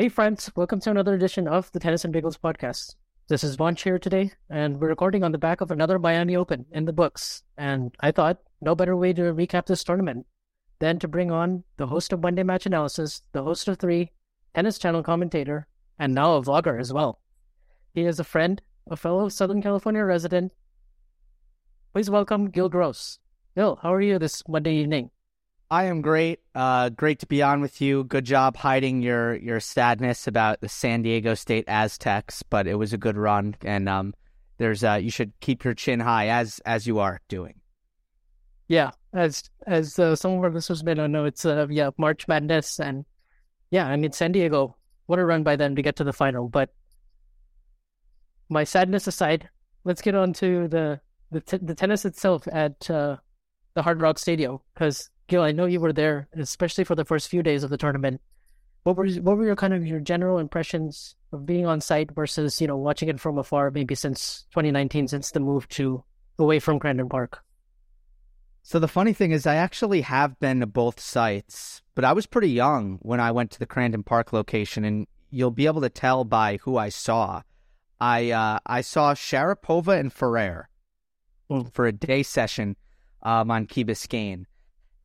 Hey friends, welcome to another edition of the Tennis and Bagels podcast. This is Vansh here today, and we're recording on the back of another Miami Open in the books. And I thought no better way to recap this tournament than to bring on the host of Monday Match Analysis, the host of three, tennis channel commentator, and now a vlogger as well. He is a friend, a fellow Southern California resident. Please welcome Gill Gross. Gill, how are you this Monday evening? I am great. Uh, great to be on with you. Good job hiding your your sadness about the San Diego State Aztecs, but it was a good run, and um, there's uh, you should keep your chin high as as you are doing. Yeah, as as uh, some of our listeners may know, it's uh, yeah March Madness, and yeah, I mean San Diego. What a run by them to get to the final. But my sadness aside, let's get on to the the, t- the tennis itself at uh, the Hard Rock Stadium because Gill, I know you were there, especially for the first few days of the tournament. What were what were your kind of your general impressions of being on site versus you know watching it from afar, maybe since 2019, since the move to away from Crandon Park? So the funny thing is, I actually have been to both sites, but I was pretty young when I went to the Crandon Park location, and you'll be able to tell by who I saw. I uh, I saw Sharapova and Ferrer Mm. for a day session um, on Key Biscayne.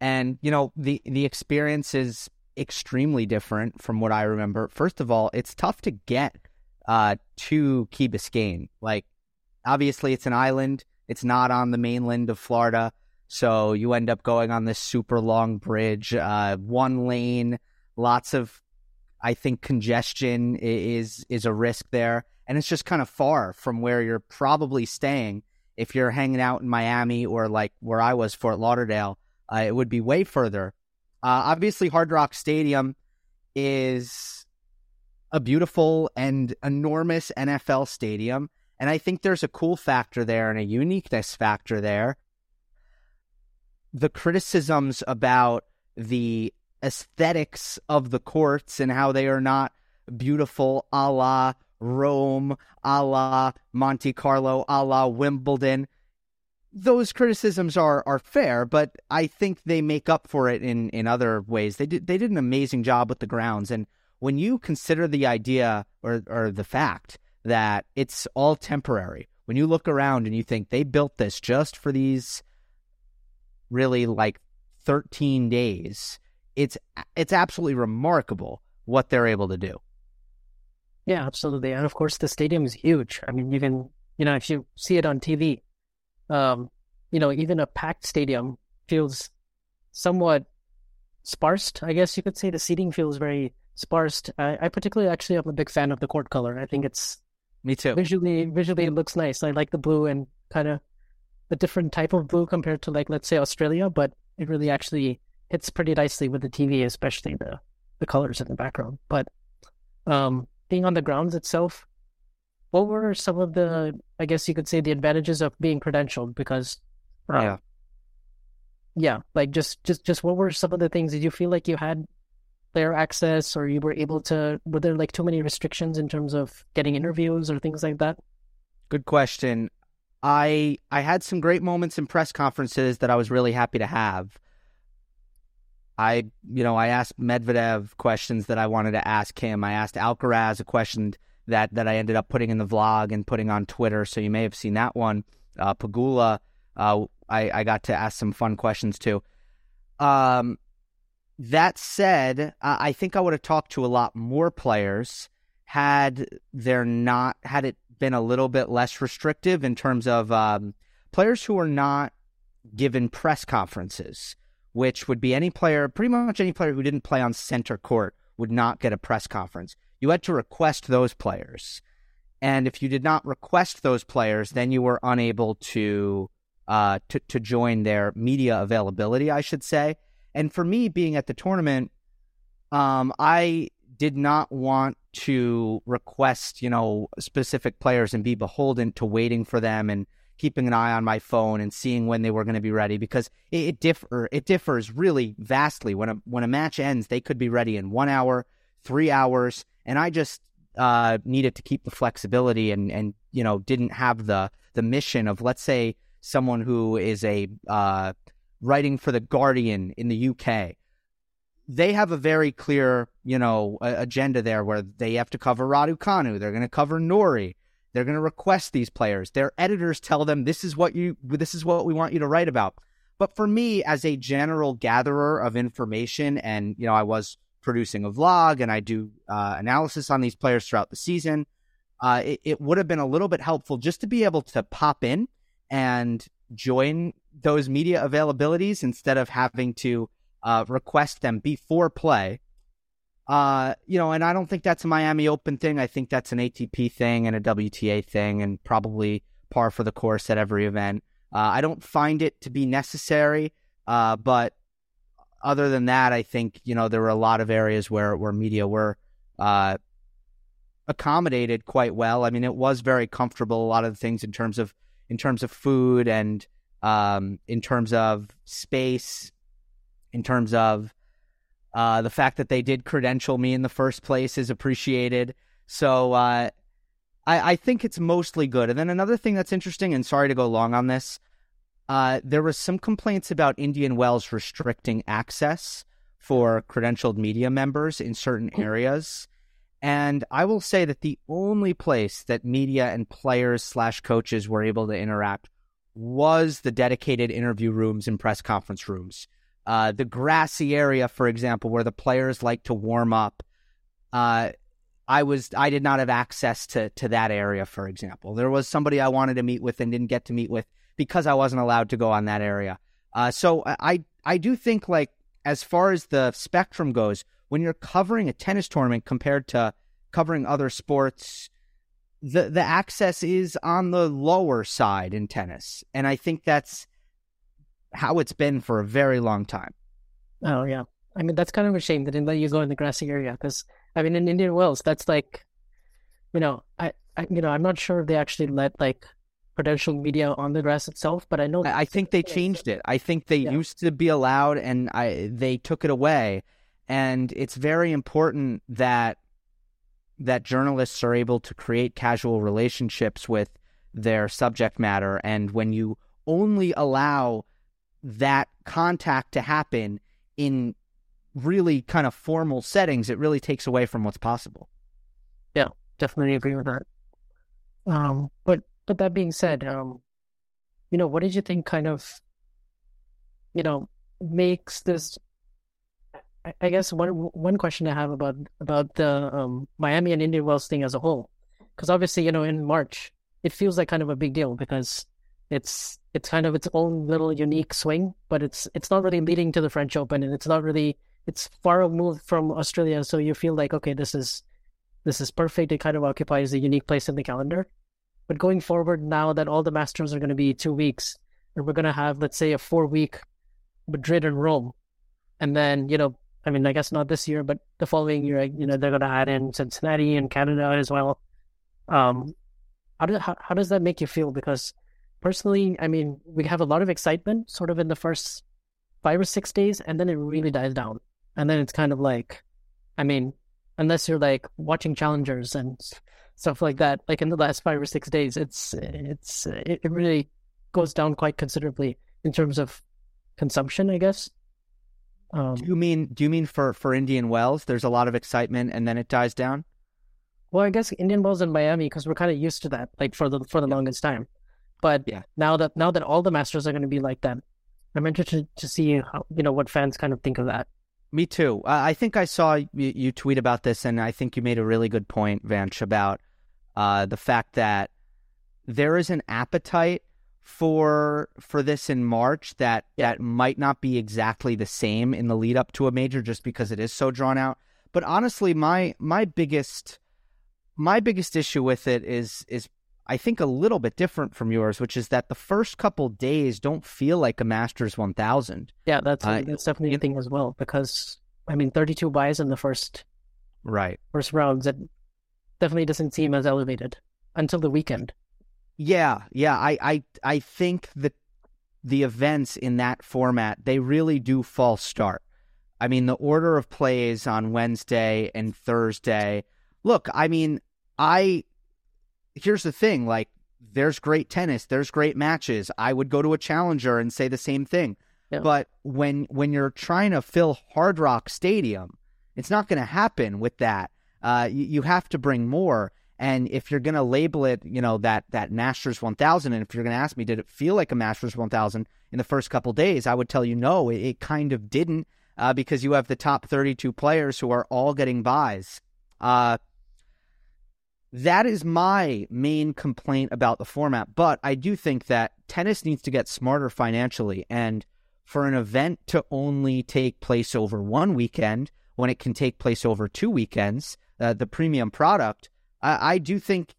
And you know the the experience is extremely different from what I remember. First of all, it's tough to get uh, to Key Biscayne. Like, obviously, it's an island. It's not on the mainland of Florida, so you end up going on this super long bridge, uh, one lane, lots of, I think, congestion is is a risk there, and it's just kind of far from where you're probably staying if you're hanging out in Miami or like where I was, Fort Lauderdale uh, it would be way further. Uh, obviously, Hard Rock Stadium is a beautiful and enormous NFL stadium. And I think there's a cool factor there and a uniqueness factor there. The criticisms about the aesthetics of the courts and how they are not beautiful a la Rome, a la Monte Carlo, a la Wimbledon those criticisms are are fair, but I think they make up for it in in other ways. They did they did an amazing job with the grounds, and when you consider the idea or or the fact that it's all temporary, when you look around and you think they built this just for these really like 13 days, it's it's absolutely remarkable what they're able to do. Yeah, absolutely. And of course, the stadium is huge. I mean, you can, you know, if you see it on TV, um, you know, even a packed stadium feels somewhat sparse. I guess you could say the seating feels very sparse. I, I particularly actually am a big fan of the court color. I think it's Me too. visually visually it looks nice. I like the blue and kind of a different type of blue compared to like let's say Australia, but it really actually hits pretty nicely with the TV, especially the the colors in the background. But um, being on the grounds itself, what were some of the I guess you could say the advantages of being credentialed? Because uh, Yeah. yeah, like just just just what were some of the things? Did you feel like you had player access, or you were able to? Were there like too many restrictions in terms of getting interviews or things like that? Good question. I I had some great moments in press conferences that I was really happy to have. I you know I asked Medvedev questions that I wanted to ask him. I asked Alcaraz a question that that I ended up putting in the vlog and putting on Twitter. So you may have seen that one. Uh, Pegula, uh, I I got to ask some fun questions too. Um, that said, I think I would have talked to a lot more players had there not had it been a little bit less restrictive in terms of um, players who are not given press conferences, which would be any player, pretty much any player who didn't play on center court would not get a press conference. You had to request those players. And if you did not request those players, then you were unable to uh, to, to join their media availability, I should say. And for me, being at the tournament, um, I did not want to request, you know, specific players and be beholden to waiting for them and keeping an eye on my phone and seeing when they were going to be ready because it, it differ it differs really vastly when a when a match ends they could be ready in one hour three hours and I just uh, needed to keep the flexibility and and you know didn't have the the mission of let's say someone who is a uh, writing for the Guardian in the UK they have a very clear, you know, agenda there where they have to cover Raducanu. They're going to cover Norrie. They're going to request these players. Their editors tell them this is what you this is what we want you to write about. But for me, as a general gatherer of information, and you know, I was producing a vlog and I do uh, analysis on these players throughout the season. Uh, it, it would have been a little bit helpful just to be able to pop in and join those media availabilities instead of having to uh, request them before play. Uh, you know, and I don't think that's a Miami Open thing. I think that's an ATP thing and a WTA thing, and probably par for the course at every event. Uh, I don't find it to be necessary, uh, but other than that, I think you know there were a lot of areas where where media were uh, accommodated quite well. I mean, it was very comfortable. A lot of the things in terms of in terms of food and um, in terms of space in terms of uh, the fact that they did credential me in the first place is appreciated. So uh, I, I, think it's mostly good. And then another thing that's interesting, and sorry to go long on this, uh, there was some complaints about Indian Wells restricting access for credentialed media members in certain mm. areas. And I will say that the only place that media and players slash coaches were able to interact was the dedicated interview rooms and press conference rooms. Uh, the grassy area, for example, where the players like to warm up. Uh, I was I did not have access to to that area, for example. There was somebody I wanted to meet with and didn't get to meet with because I wasn't allowed to go on that area. Uh, so I I do think like as far as the spectrum goes, when you're covering a tennis tournament compared to covering other sports, the the access is on the lower side in tennis, and I think that's how it's been for a very long time. Oh yeah, I mean that's kind of a shame they didn't let you go in the grassy area because I mean in Indian Wells that's like, you know, I, I you know I'm not sure if they actually let like credential media on the grass itself, but I know I, I think they changed it. I think they yeah. used to be allowed and I they took it away, and it's very important that that journalists are able to create casual relationships with their subject matter and when you only allow that contact to happen in really kind of formal settings, it really takes away from what's possible. Yeah, definitely agree with that. Um, but but that being said, um, you know, what did you think kind of, you know, makes this? I, I guess one one question I have about about the um, Miami and Indian Wells thing as a whole, because obviously, you know, in March it feels like kind of a big deal because it's it's kind of its own little unique swing, but it's it's not really leading to the French Open, and it's not really it's far removed from Australia. So you feel like okay, this is this is perfect. It kind of occupies a unique place in the calendar. But going forward, now that all the Masters are going to be two weeks, and we're going to have let's say a four week Madrid and Rome, and then you know, I mean, I guess not this year, but the following year, you know, they're going to add in Cincinnati and Canada as well. Um, how does how, how does that make you feel? Because personally, I mean, we have a lot of excitement sort of in the first five or six days, and then it really dies down. And then it's kind of like, I mean, unless you're like watching challengers and stuff like that, like in the last five or six days, it's it's it really goes down quite considerably in terms of consumption, I guess. Um, do you mean do you mean for for Indian Wells? There's a lot of excitement, and then it dies down. Well, I guess Indian Wells in Miami because we're kind of used to that, like for the for the yeah. longest time. But yeah. now that now that all the masters are going to be like that, I'm interested to see how you know what fans kind of think of that. Me too. Uh, I think I saw you, you, tweet about this, and I think you made a really good point, Vansh, about uh, the fact that there is an appetite for for this in March that that might not be exactly the same in the lead up to a major, just because it is so drawn out. But honestly, my my biggest my biggest issue with it is is I think a little bit different from yours, which is that the first couple days don't feel like a Masters 1000. Yeah, that's uh, that's definitely a thing as well because I mean, 32 byes in the first right first rounds. It definitely doesn't seem as elevated until the weekend. Yeah, yeah. I I I think that the events in that format they really do fall start. I mean, the order of plays on Wednesday and Thursday. Look, I mean, I here's the thing like there's great tennis, there's great matches. I would go to a challenger and say the same thing. Yeah. But when when you're trying to fill Hard Rock Stadium, it's not going to happen with that. Uh, you, you have to bring more. And if you're going to label it, you know, that that Masters 1000, and if you're going to ask me, did it feel like a Masters 1000 in the first couple days? I would tell you no, it, it kind of didn't, uh, because you have the top 32 players who are all getting byes. Uh, that is my main complaint about the format. But I do think that tennis needs to get smarter financially. And for an event to only take place over one weekend when it can take place over two weekends, uh, the premium product, I, I do think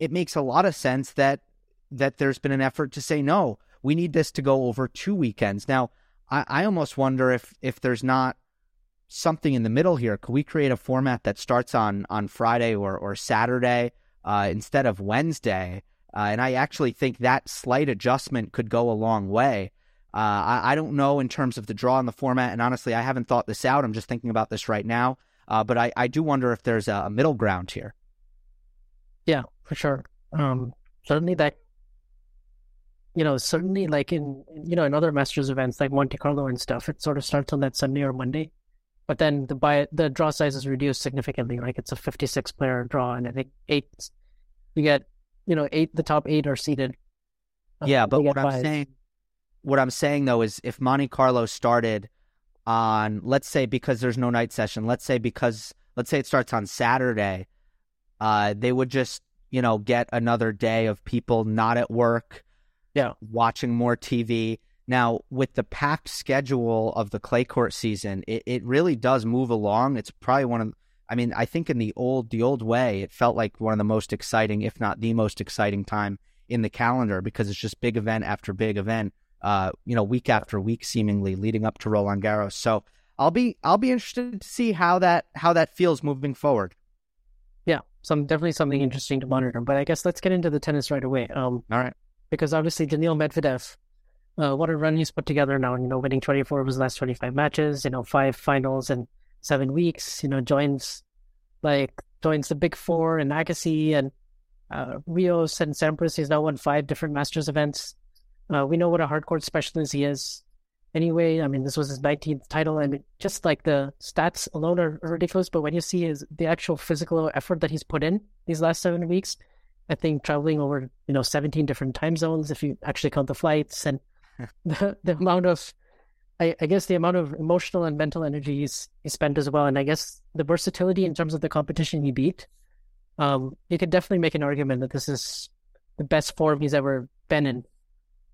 it makes a lot of sense that that there's been an effort to say no. We need this to go over two weekends. Now, I, I almost wonder if if there's not something in the middle here. Could we create a format that starts on on Friday or or Saturday uh, instead of Wednesday? Uh, and I actually think that slight adjustment could go a long way. Uh, I, I, don't know in terms of the draw and the format, and honestly, I haven't thought this out. I'm just thinking about this right now. Uh, but I, I do wonder if there's a, middle ground here. Yeah, for sure. Um, certainly that you know, certainly like in you know in other Masters events like Monte Carlo and stuff, it sort of starts on that Sunday or Monday, but then the buy the draw size is reduced significantly. Like it's a 56 player draw, and I think eight you get you know eight the top eight are seated. Uh, yeah, but what I'm saying, what I'm saying though is if Monte Carlo started on let's say because there's no night session, let's say because let's say it starts on Saturday, uh, they would just you know get another day of people not at work, yeah, watching more TV now, with the packed schedule of the clay court season, it, it really does move along. It's probably one of I mean, I think in the old the old way, it felt like one of the most exciting, if not the most exciting time in the calendar because it's just big event after big event, uh, you know, week after week seemingly leading up to Roland Garros. So I'll be I'll be interested to see how that how that feels moving forward. Yeah, some definitely something interesting to monitor. But I guess let's get into the tennis right away. Um, All right. Because obviously Daniil Medvedev uh, what a run he's put together now. You know, winning 24 of his last 25 matches, you know, five finals in seven weeks, you know, joins like joins the big four and Agassi and uh, Rios and Sampras. He's now won five different Masters events. Uh, we know what a hard court specialist he is. Anyway, I mean, this was his 19th title. I mean, just like the stats alone are, ridiculous, but when you see his the actual physical effort that he's put in these last seven weeks, I think traveling over you know 17 different time zones if you actually count the flights and the, the amount of I, I, guess the amount of emotional and mental energy he's, he spent as well, and I guess the versatility in terms of the competition he beat. Um, you could definitely make an argument that this is the best form he's ever been in.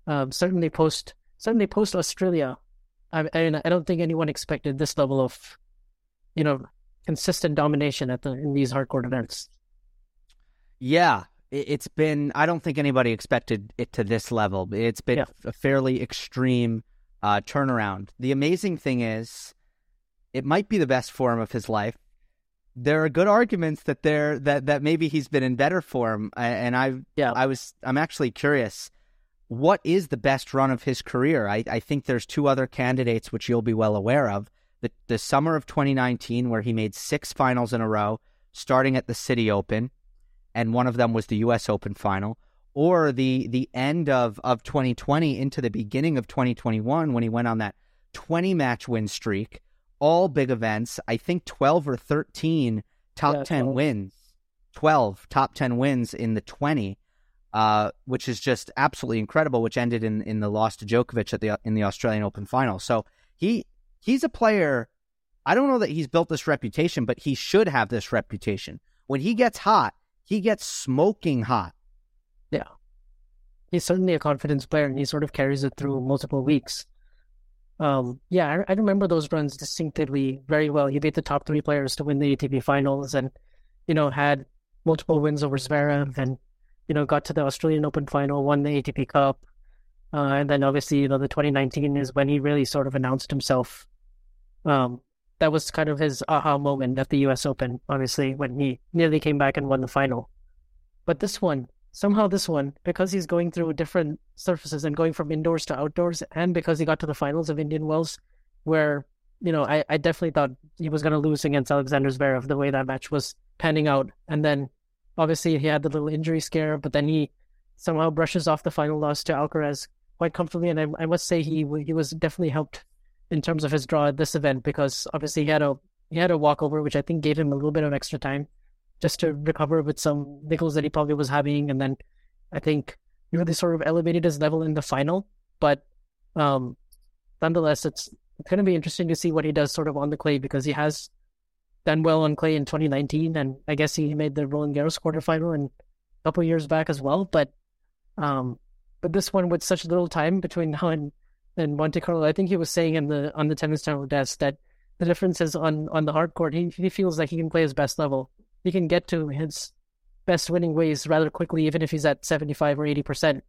Um, certainly post certainly post Australia, I, I, I don't think anyone expected this level of, you know, consistent domination at the in these hard court events. Yeah, it's been I don't think anybody expected it to this level. It's been yeah. a fairly extreme uh, turnaround. The amazing thing is, it might be the best form of his life. There are good arguments that there that that maybe he's been in better form, and I yeah I was I'm actually curious. What is the best run of his career? I, I think there's two other candidates which you'll be well aware of. The the summer of 2019, where he made six finals in a row, starting at the City Open and one of them was the U.S. Open final, or the the end of of 2020 into the beginning of 2021 when he went on that 20 match win streak, all big events. I think 12 or 13 top yeah, 10 12. wins, 12 top 10 wins in the 20. Uh, which is just absolutely incredible. Which ended in, in the loss to Djokovic at the in the Australian Open final. So he he's a player I don't know that he's built this reputation, but he should have this reputation. When he gets hot, he gets smoking hot. Yeah. He's certainly a confidence player and he sort of carries it through multiple weeks. Um, yeah, I, I remember those runs distinctively very well. He beat the top three players to win the ATP finals and, you know, had multiple wins over Zverev and, you know, got to the Australian Open final, won the ATP Cup. Uh, and then obviously, you know, the 2019 is when he really sort of announced himself. Um, that was kind of his aha moment at the US Open, obviously, when he nearly came back and won the final. But this one, somehow this one, because he's going through different surfaces and going from indoors to outdoors, and because he got to the finals of Indian Wells, where, you know, I, I definitely thought he was going to lose against Alexander Zverev the way that match was panning out. And then obviously he had the little injury scare, but then he somehow brushes off the final loss to Alcaraz quite comfortably. And I, I must say he he was definitely helped in terms of his draw at this event because obviously he had a he had a walkover, which I think gave him a little bit of extra time just to recover with some niggles that he probably was having, and then I think he really sort of elevated his level in the final. But um, nonetheless, it's going to be interesting to see what he does sort of on the clay because he has done well on clay in 2019, and I guess he made the Roland Garros quarterfinal in a couple years back as well. But um, but this one with such little time between now and and Monte Carlo. I think he was saying in the on the tennis channel desk that the difference is on on the hard court. He he feels like he can play his best level. He can get to his best winning ways rather quickly, even if he's at seventy five or eighty percent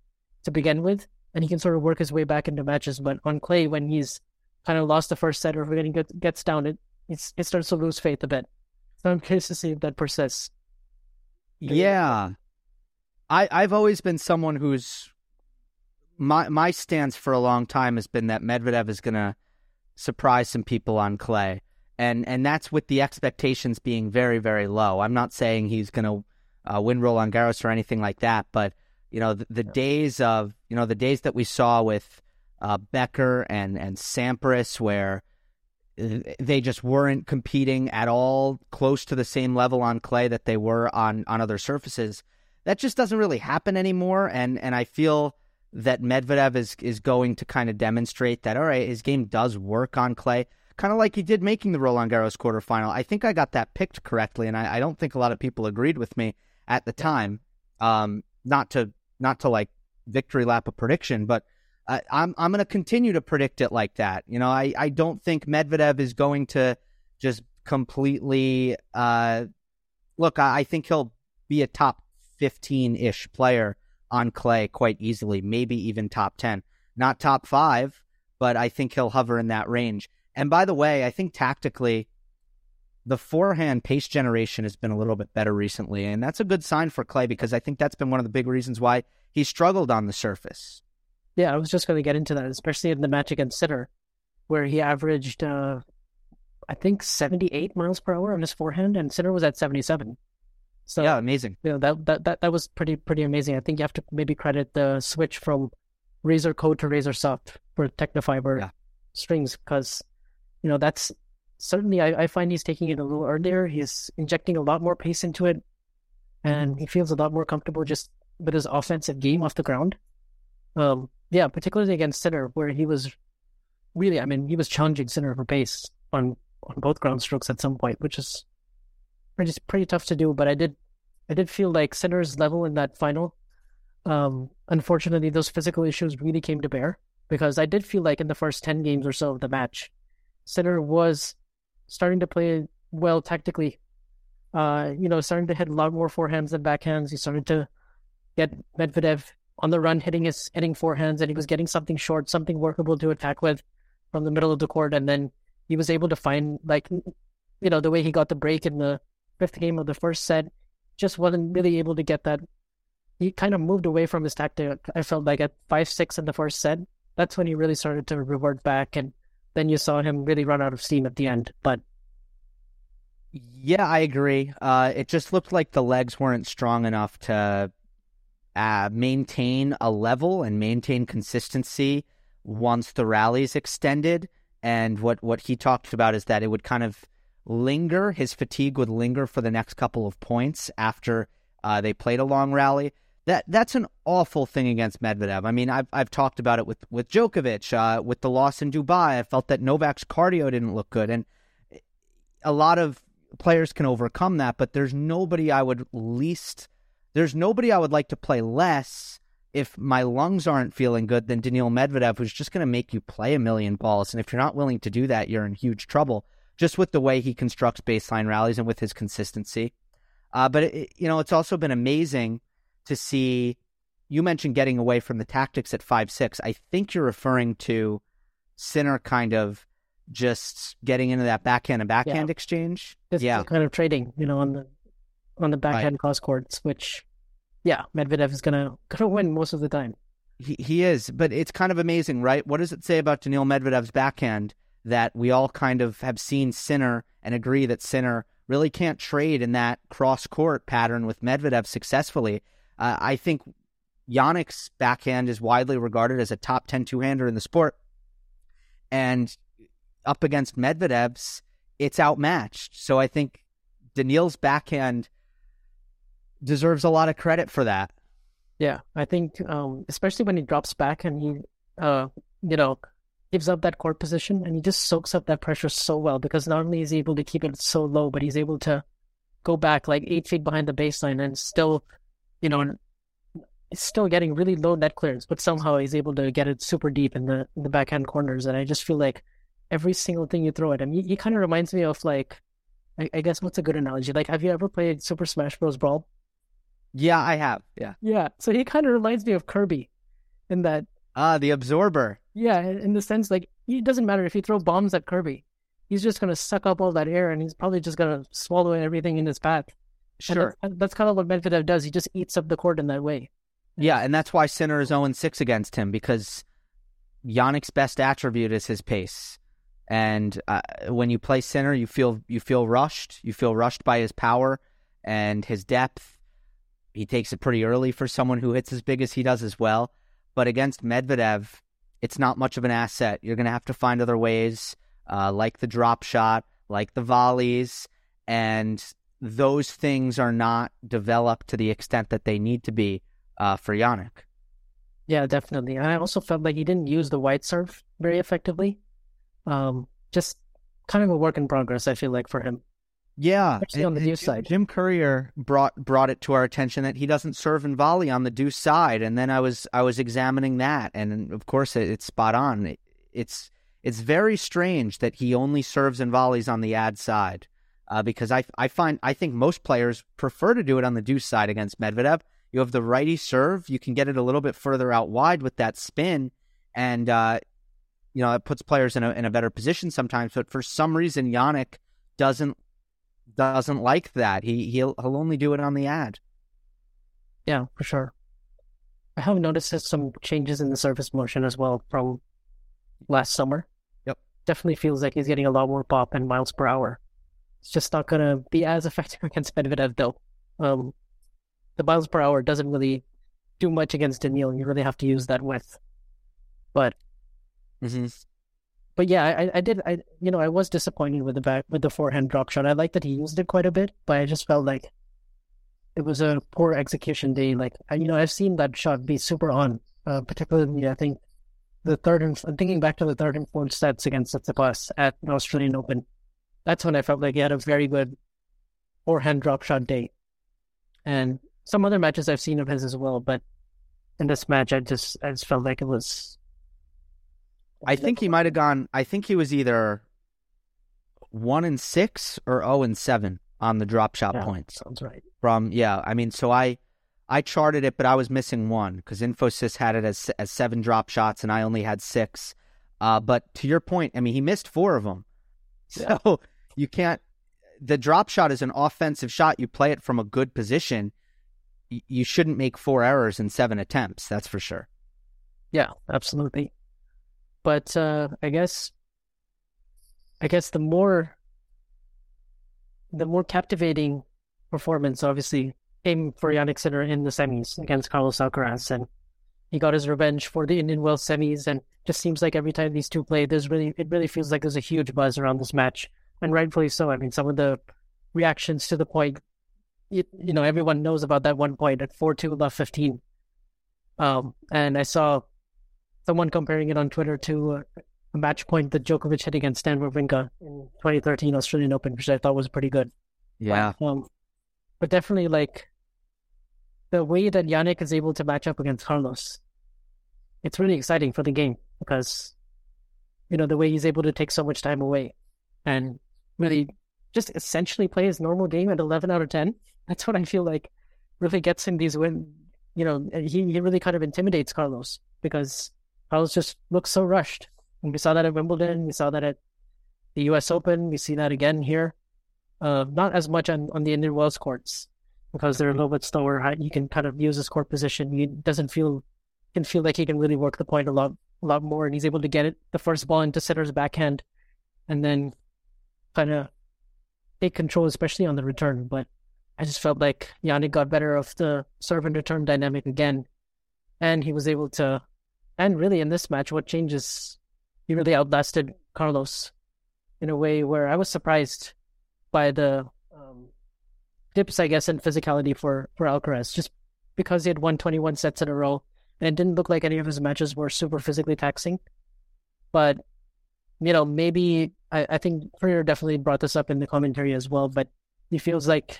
to begin with, and he can sort of work his way back into matches. But on clay, when he's kind of lost the first set or when he gets down, it it starts to lose faith a bit. So I'm curious to see if that persists. Yeah. I, I've always been someone who's my my stance for a long time has been that Medvedev is going to surprise some people on clay, and and that's with the expectations being very very low. I'm not saying he's going to uh, win Roland Garros or anything like that, but you know the, the yeah. days of you know the days that we saw with uh, Becker and and Sampras where uh, they just weren't competing at all close to the same level on clay that they were on on other surfaces. That just doesn't really happen anymore, and and I feel that Medvedev is is going to kind of demonstrate that all right, his game does work on clay, kind of like he did making the Roland Garros quarterfinal. I think I got that picked correctly, and I, I don't think a lot of people agreed with me at the time. Um, not to not to like victory lap a prediction, but I, I'm I'm going to continue to predict it like that. You know, I I don't think Medvedev is going to just completely. Uh, look, I, I think he'll be a top fifteen ish player on clay quite easily, maybe even top 10. Not top five, but I think he'll hover in that range. And by the way, I think tactically, the forehand pace generation has been a little bit better recently. And that's a good sign for Clay because I think that's been one of the big reasons why he struggled on the surface. Yeah, I was just going to get into that, especially in the match against Sinner, where he averaged, uh, I think, 78 miles per hour on his forehand, and Sinner was at 77. So yeah, amazing. You know that that that, that was pretty pretty amazing. I think you have to maybe credit the switch from Razor Code to Razor Soft for Tecnifibre yeah. strings because you know that's certainly I, I find he's taking it a little earlier. He's injecting a lot more pace into it, and he feels a lot more comfortable just with his offensive game off the ground. Um, yeah, particularly against Sinner, where he was really, I mean, he was challenging Sinner for pace on on both ground strokes at some point, which is pretty pretty tough to do. But I did I did feel like Sinner's level in that final. Um, unfortunately, those physical issues really came to bear because I did feel like in the first ten games or so of the match, Sinner was starting to play well tactically. Uh, you know, starting to hit a lot more forehands than backhands. He started to get Medvedev on the run, hitting his hitting forehands, and he was getting something short, something workable to attack with from the middle of the court, and then he was able to find like you know the way he got the break in the fifth game of the first set, just wasn't really able to get that. He kind of moved away from his tactic. I felt like at five six in the first set, that's when he really started to revert back, and then you saw him really run out of steam at the end. But yeah, I agree. Uh, it just looked like the legs weren't strong enough to uh, maintain a level and maintain consistency once the rallies extended. And what, what he talked about is that it would kind of linger. His fatigue would linger for the next couple of points after uh, they played a long rally. That that's an awful thing against Medvedev. I mean, I've I've talked about it with with Djokovic, uh, with the loss in Dubai. I felt that Novak's cardio didn't look good, and a lot of players can overcome that, but there's nobody I would least, there's nobody I would like to play less if my lungs aren't feeling good than Daniil Medvedev, who's just going to make you play a million balls. And if you're not willing to do that, you're in huge trouble just with the way he constructs baseline rallies and with his consistency. Uh, but, it, you know, it's also been amazing to see. You mentioned getting away from the tactics at 5 6. I think you're referring to Sinner kind of just getting into that backhand and backhand Yeah. exchange. Yeah. kind of trading, you know, on the on the backhand cross courts, which yeah, Medvedev is gonna gonna win most of the time. He, he is, but it's kind of amazing, right? What does it say about Daniil Medvedev's backhand that we all kind of have seen Sinner and agree that Sinner really can't trade in that cross court pattern with Medvedev successfully? Uh, I think Jannik's backhand is widely regarded as a top 10 two hander in the sport. And up against Medvedev's, it's outmatched. So I think Daniil's backhand deserves a lot of credit for that. Yeah, I think um, especially when he drops back and he, uh, you know, gives up that court position and he just soaks up that pressure so well because not only is he able to keep it so low, but he's able to go back like eight feet behind the baseline and still, you know, still getting really low net clearance, but somehow he's able to get it super deep in the in the backhand corners. And I just feel like every single thing you throw at him, he, he kind of reminds me of like, I, I guess what's a good analogy? Like, have you ever played Super Smash Bros. Brawl? Yeah, I have. Yeah. Yeah, so he kind of reminds me of Kirby in that, Ah, the absorber. Yeah, in the sense like it doesn't matter if you throw bombs at Kirby, he's just gonna suck up all that air and he's probably just gonna swallow everything in his path. Sure. that's, that's kind of what Medvedev does. He just eats up the court in that way. Yeah, and that's why Sinner is 0 6 against him because Jannik's best attribute is his pace. And uh, when you play Sinner, you feel you feel rushed. You feel rushed by his power and his depth. He takes it pretty early for someone who hits as big as he does as well. But against Medvedev, it's not much of an asset. You're going to have to find other ways, uh, like the drop shot, like the volleys, and those things are not developed to the extent that they need to be uh, for Jannik. Yeah, definitely. And I also felt like he didn't use the white serve very effectively. Um, just kind of a work in progress. I feel like for him. Yeah, Especially on the deuce Jim- side. Jim Courier brought brought it to our attention that he doesn't serve and volley on the deuce side, and then I was I was examining that, and of course it, it's spot on. It, it's it's very strange that he only serves and volleys on the ad side, uh, because I I find I think most players prefer to do it on the deuce side against Medvedev. You have the righty serve, you can get it a little bit further out wide with that spin, and uh, you know it puts players in a in a better position sometimes. But for some reason, Jannik doesn't doesn't like that. He he'll he'll only do it on the ad. Yeah, for sure. I have noticed there's some changes in the surface motion as well from last summer. Yep. Definitely feels like he's getting a lot more pop and miles per hour. It's just not gonna be as effective against Medvedev though. Um, the miles per hour doesn't really do much against Daniil. You really have to use that width. But Mm-hmm. But yeah, I, I did. I you know I was disappointed with the back with the forehand drop shot. I like that he used it quite a bit, but I just felt like it was a poor execution day. Like you know, I've seen that shot be super on, uh, particularly I think the third and I'm thinking back to the third and fourth sets against Tsitsipas at the Australian Open. That's when I felt like he had a very good forehand drop shot day, and some other matches I've seen of his as well. But in this match, I just I just felt like it was. I think he might have gone. I think he was either one and six or zero and seven on the drop shot Yeah, points Sounds right. from. Yeah, I mean, so I I charted it, but I was missing one because Infosys had it as as seven drop shots, and I only had six. Uh, but to your point, I mean, he missed four of them, so you can't. The drop shot is an offensive shot. You play it from a good position. y- You shouldn't make four errors in seven attempts. That's for sure. Yeah, absolutely. But uh, I guess, I guess the more, the more captivating performance, obviously, came for Jannik Sinner in the semis against Carlos Alcaraz, and he got his revenge for the Indian Wells semis. And just seems like every time these two play, there's really, it really feels like there's a huge buzz around this match, and rightfully so. I mean, some of the reactions to the point, you, you know, everyone knows about that one point at four two love fifteen. Um, and I saw someone comparing it on Twitter to uh, a match point that Djokovic hit against Stan Wawrinka in 2013 Australian Open, which I thought was pretty good. Yeah. But, um, but definitely like the way that Jannik is able to match up against Carlos, it's really exciting for the game because you know the way he's able to take so much time away and really just essentially play his normal game at 11 out of 10. That's what I feel like really gets him these win. You know, he, he really kind of intimidates Carlos because Carlos just looks so rushed. And we saw that at Wimbledon. We saw that at the U.S. Open. We see that again here. Uh, not as much on, on the Indian Wells courts because they're a little bit slower. You can kind of use his court position. He doesn't feel can feel like he can really work the point a lot a lot more, and he's able to get it the first ball into Sinner's backhand, and then kind of take control, especially on the return. But I just felt like Jannik got better of the serve and return dynamic again, and he was able to. And really, in this match, what changes? He really outlasted Carlos in a way where I was surprised by the um, dips, I guess, in physicality for for Alcaraz, just because he had won 21 sets in a row, and it didn't look like any of his matches were super physically taxing. But you know, maybe I, I think Freer definitely brought this up in the commentary as well, but he feels like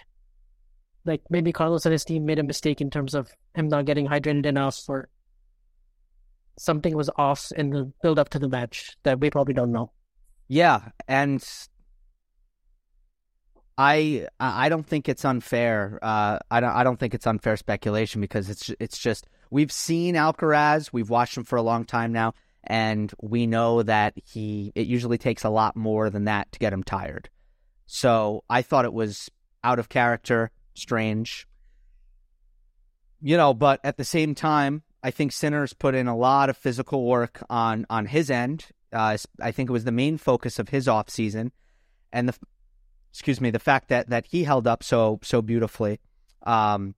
like maybe Carlos and his team made a mistake in terms of him not getting hydrated enough or something was off in the build up to the match that we probably don't know. Yeah, and I I don't think it's unfair. Uh, I don't I don't think it's unfair speculation because it's it's just we've seen Alcaraz, we've watched him for a long time now, and we know that he it usually takes a lot more than that to get him tired. So I thought it was out of character, strange. You know, but at the same time, I think Sinner's put in a lot of physical work on on his end. Uh, I think it was the main focus of his off season, and the excuse me, the fact that that he held up so so beautifully um,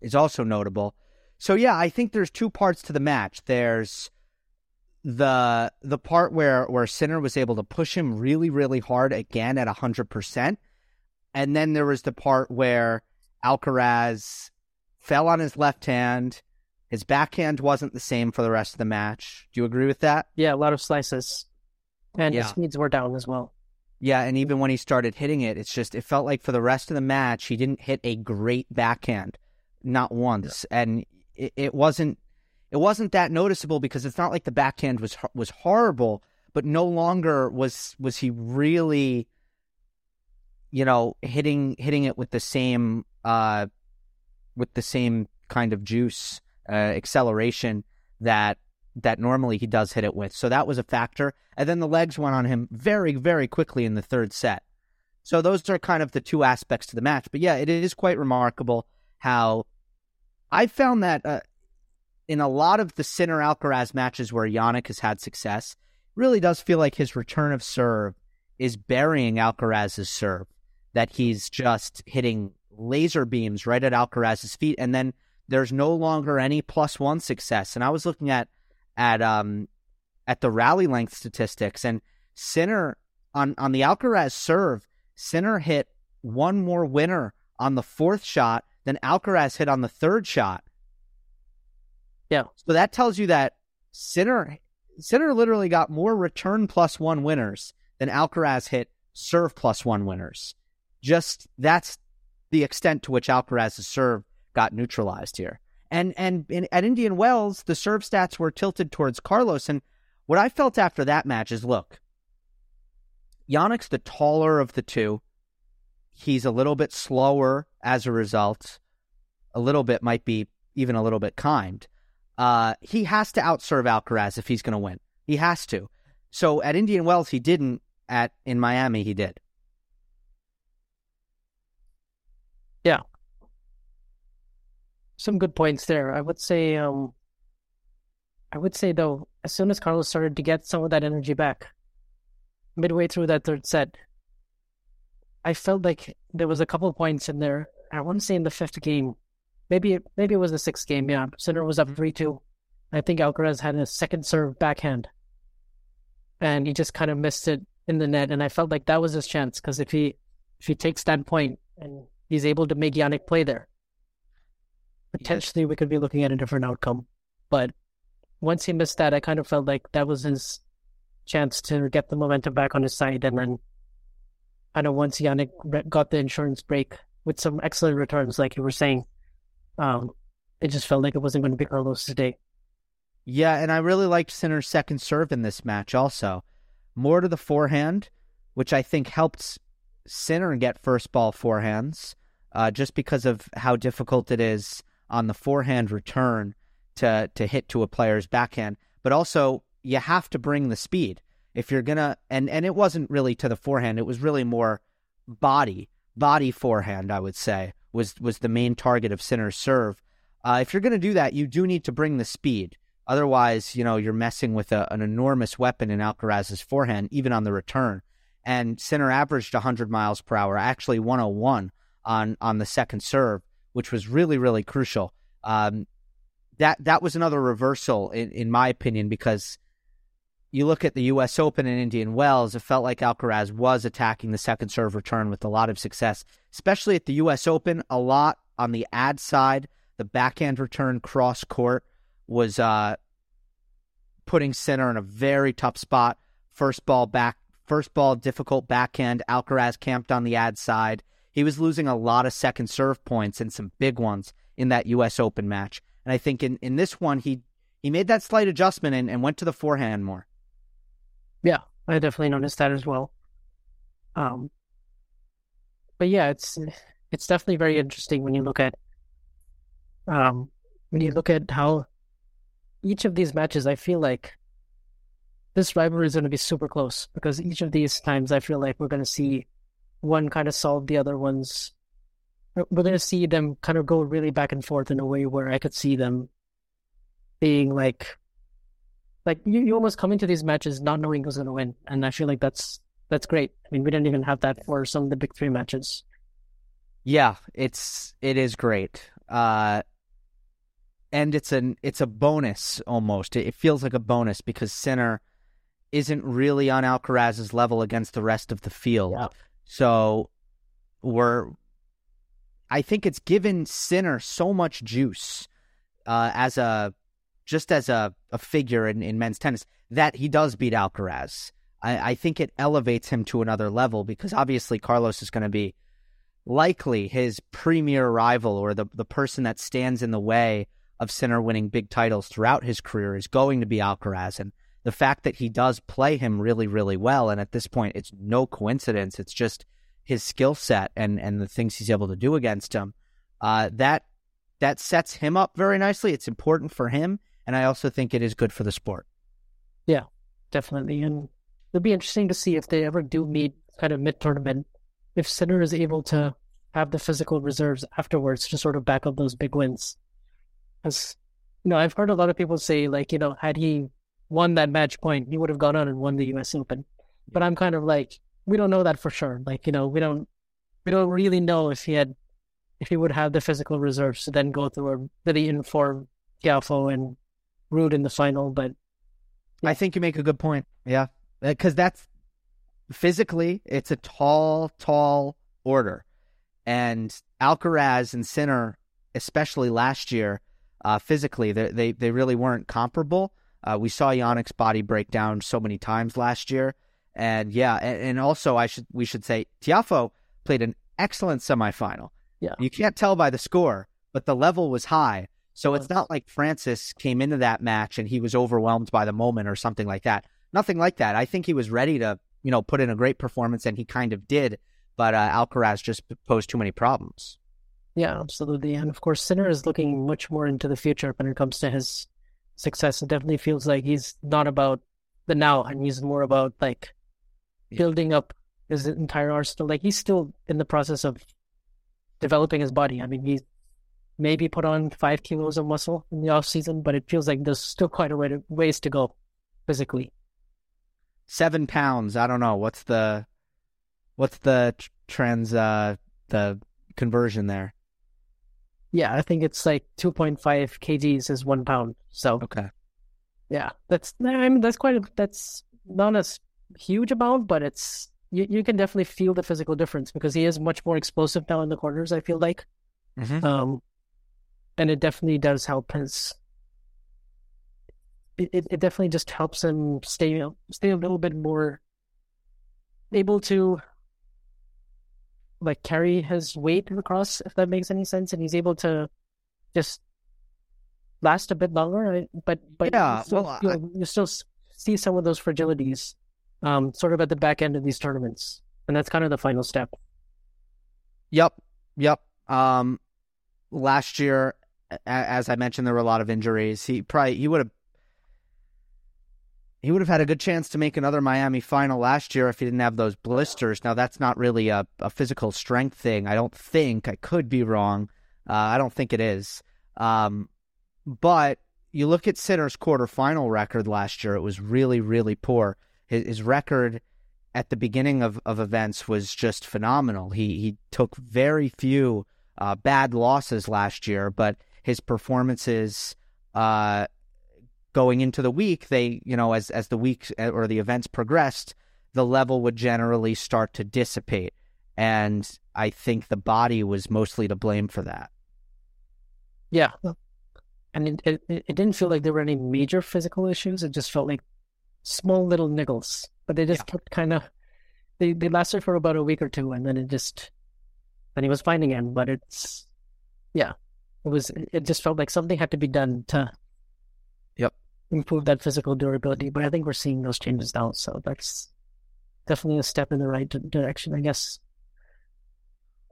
is also notable. So yeah, I think there's two parts to the match. There's the the part where where Sinner was able to push him really really hard again at hundred percent, and then there was the part where Alcaraz fell on his left hand. His backhand wasn't the same for the rest of the match. Do you agree with that? Yeah, a lot of slices, and Yeah. his speeds were down as well. Yeah, and even when he started hitting it, it's just it felt like for the rest of the match he didn't hit a great backhand, not once, and it, it wasn't it wasn't that noticeable because it's not like the backhand was was horrible, but no longer was was he really, you know, hitting hitting it with the same uh with the same kind of juice uh, acceleration that that normally he does hit it with. So that was a factor. And then the legs went on him very, very quickly in the third set. So those are kind of the two aspects to the match. But yeah, it is quite remarkable how I found that uh, in a lot of the Sinner Alcaraz matches where Jannik has had success, really does feel like his return of serve is burying Alcaraz's serve. That he's just hitting laser beams right at Alcaraz's feet, and then there's no longer any plus one success. And I was looking at at um at the rally length statistics, and Sinner on on the Alcaraz serve, Sinner hit one more winner on the fourth shot than Alcaraz hit on the third shot. Yeah. So that tells you that Sinner Sinner literally got more return plus one winners than Alcaraz hit serve plus one winners. Just that's the extent to which Alcaraz's serve got neutralized here. And and in, at Indian Wells, the serve stats were tilted towards Carlos. And what I felt after that match is, look, Jannik's the taller of the two. He's a little bit slower as a result. A little bit might be even a little bit kind. Uh, he has to outserve Alcaraz if he's going to win. He has to. So at Indian Wells, he didn't. At in Miami, he did. Some good points there. I would say, um, I would say though, as soon as Carlos started to get some of that energy back, midway through that third set, I felt like there was a couple points in there. I want to say in the fifth game, maybe it, maybe it was the sixth game. Yeah, Sinner was up three two. I think Alcaraz had a second serve backhand, and he just kind of missed it in the net. And I felt like that was his chance because if he if he takes that point and he's able to make Jannik play there, potentially we could be looking at a different outcome. But once he missed that, I kind of felt like that was his chance to get the momentum back on his side. And then, I know once Jannik got the insurance break with some excellent returns, like you were saying, um, it just felt like it wasn't going to be Carlos today. Yeah, and I really liked Sinner's second serve in this match also. More to the forehand, which I think helped Sinner get first ball forehands, uh, just because of how difficult it is on the forehand return to to hit to a player's backhand. But also, you have to bring the speed if you're gonna. And and it wasn't really to the forehand; it was really more body body forehand. I would say was was the main target of Sinner's serve. Uh, if you're gonna do that, you do need to bring the speed. Otherwise, you know, you're messing with a, an enormous weapon in Alcaraz's forehand, even on the return. And Sinner averaged 100 miles per hour, actually 101 on on the second serve, which was really, really crucial. Um, that that was another reversal, in, in my opinion, because you look at the U.S. Open and Indian Wells, it felt like Alcaraz was attacking the second serve return with a lot of success, especially at the U.S. Open. A lot on the ad side, the backhand return cross court was uh, putting Sinner in a very tough spot. First ball back, first ball difficult backhand. Alcaraz camped on the ad side. He was losing a lot of second serve points and some big ones in that U.S. Open match. And I think in, in this one, he he made that slight adjustment and, and went to the forehand more. Yeah, I definitely noticed that as well. Um, but yeah, it's it's definitely very interesting when you look at um when you look at how each of these matches, I feel like this rivalry is going to be super close because each of these times I feel like we're going to see one kind of solved the other one's. We're going to see them kind of go really back and forth in a way where I could see them being like, like you, you almost come into these matches not knowing who's going to win, and I feel like that's that's great. I mean, we didn't even have that for some of the big three matches. Yeah, it's it is great. Uh, and it's an it's a bonus almost. It feels like a bonus because Sinner isn't really on Alcaraz's level against the rest of the field. Yeah. So we're I think it's given Sinner so much juice uh, as a just as a, a figure in, in men's tennis that he does beat Alcaraz. I, I think it elevates him to another level because obviously Carlos is going to be likely his premier rival or the, the person that stands in the way of Sinner winning big titles throughout his career is going to be Alcaraz. And the fact that he does play him really, really well, and at this point, it's no coincidence. It's just his skill set and and the things he's able to do against him. Uh, that that sets him up very nicely. It's important for him, and I also think it is good for the sport. Yeah, definitely. And it'll be interesting to see if they ever do meet kind of mid tournament. If Sinner is able to have the physical reserves afterwards to sort of back up those big wins. Because, you know, I've heard a lot of people say, like, you know, had he won that match point, he would have gone on and won the U.S. Open. But I'm kind of like, we don't know that for sure. Like, you know, we don't, we don't really know if he had, if he would have the physical reserves to then go through a really informed Tiafoe and Ruud in the final. But yeah. I think you make a good point. Yeah, because that's physically, it's a tall, tall order, and Alcaraz and Sinner, especially last year, uh, physically. They, they they really weren't comparable. Uh, we saw Jannik's body break down so many times last year, and yeah, and, and, also I should we should say Tiafoe played an excellent semifinal. Yeah, you can't tell by the score, but the level was high. So it's not like Francis came into that match and he was overwhelmed by the moment or something like that. Nothing like that. I think he was ready to, you know, put in a great performance and he kind of did, but uh, Alcaraz just posed too many problems. Yeah, absolutely. And of course, Sinner is looking much more into the future when it comes to his success. It definitely feels like he's not about the now and he's more about like building up his entire arsenal. Like he's still in the process of developing his body. I mean, he's maybe put on five kilos of muscle in the off season, but it feels like there's still quite a way to, ways to go physically. Seven pounds. I don't know what's the what's the trans uh the conversion there. Yeah, I think it's like 2.5 kgs is one pound. So okay, yeah, that's I mean that's quite a, that's not a huge amount, but it's you you can definitely feel the physical difference because he is much more explosive now in the corners. I feel like, mm-hmm. um, and it definitely does help his. it, it definitely just helps him stay stay a little bit more able to like carry his weight across, if that makes any sense, and he's able to just last a bit longer. But but Yeah, you still, well, you, know, you still see some of those fragilities, um, sort of at the back end of these tournaments, and that's kind of the final step. Yep, yep. Um, last year, a- as I mentioned, there were a lot of injuries. He probably he would have he would have had a good chance to make another Miami final last year if he didn't have those blisters. Now that's not really a, a physical strength thing. I don't think. I could be wrong. Uh, I don't think it is. Um, but you look at Sinner's quarterfinal record last year; it was really, really poor. His, his record at the beginning of, of events was just phenomenal. He he took very few uh, bad losses last year, but his performances uh, going into the week, they you know as as the weeks uh, or the events progressed, the level would generally start to dissipate, and I think the body was mostly to blame for that. Yeah, and it, it it didn't feel like there were any major physical issues. It just felt like small little niggles, but they just kept kind of they they lasted for about a week or two, and then it just then he was fine again. But it's yeah, it was it just felt like something had to be done to Yep. Improve that physical durability. But I think we're seeing those changes now, so that's definitely a step in the right direction, I guess.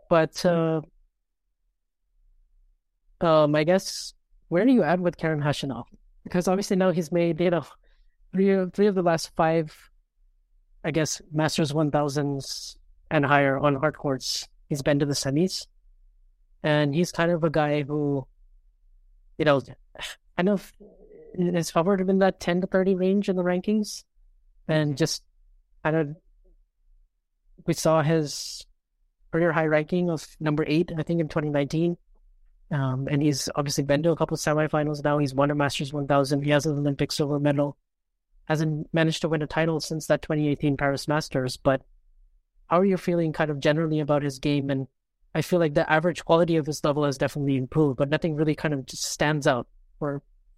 But uh, um, I guess where do you add with Karen Khachanov? Because obviously now he's made you know three of, three of the last five, I guess Masters one thousands and higher on hard courts. He's been to the semis, and he's kind of a guy who, you know, kind of is hovered in that ten to thirty range in the rankings, and just kind of we saw his career high ranking of number eight, I think, in 2019. Um, and he's obviously been to a couple of semifinals now. He's won a Masters 1000. He has an Olympic silver medal. Hasn't managed to win a title since that 2018 Paris Masters. But how are you feeling kind of generally about his game? And I feel like the average quality of his level has definitely improved, but nothing really kind of just stands out for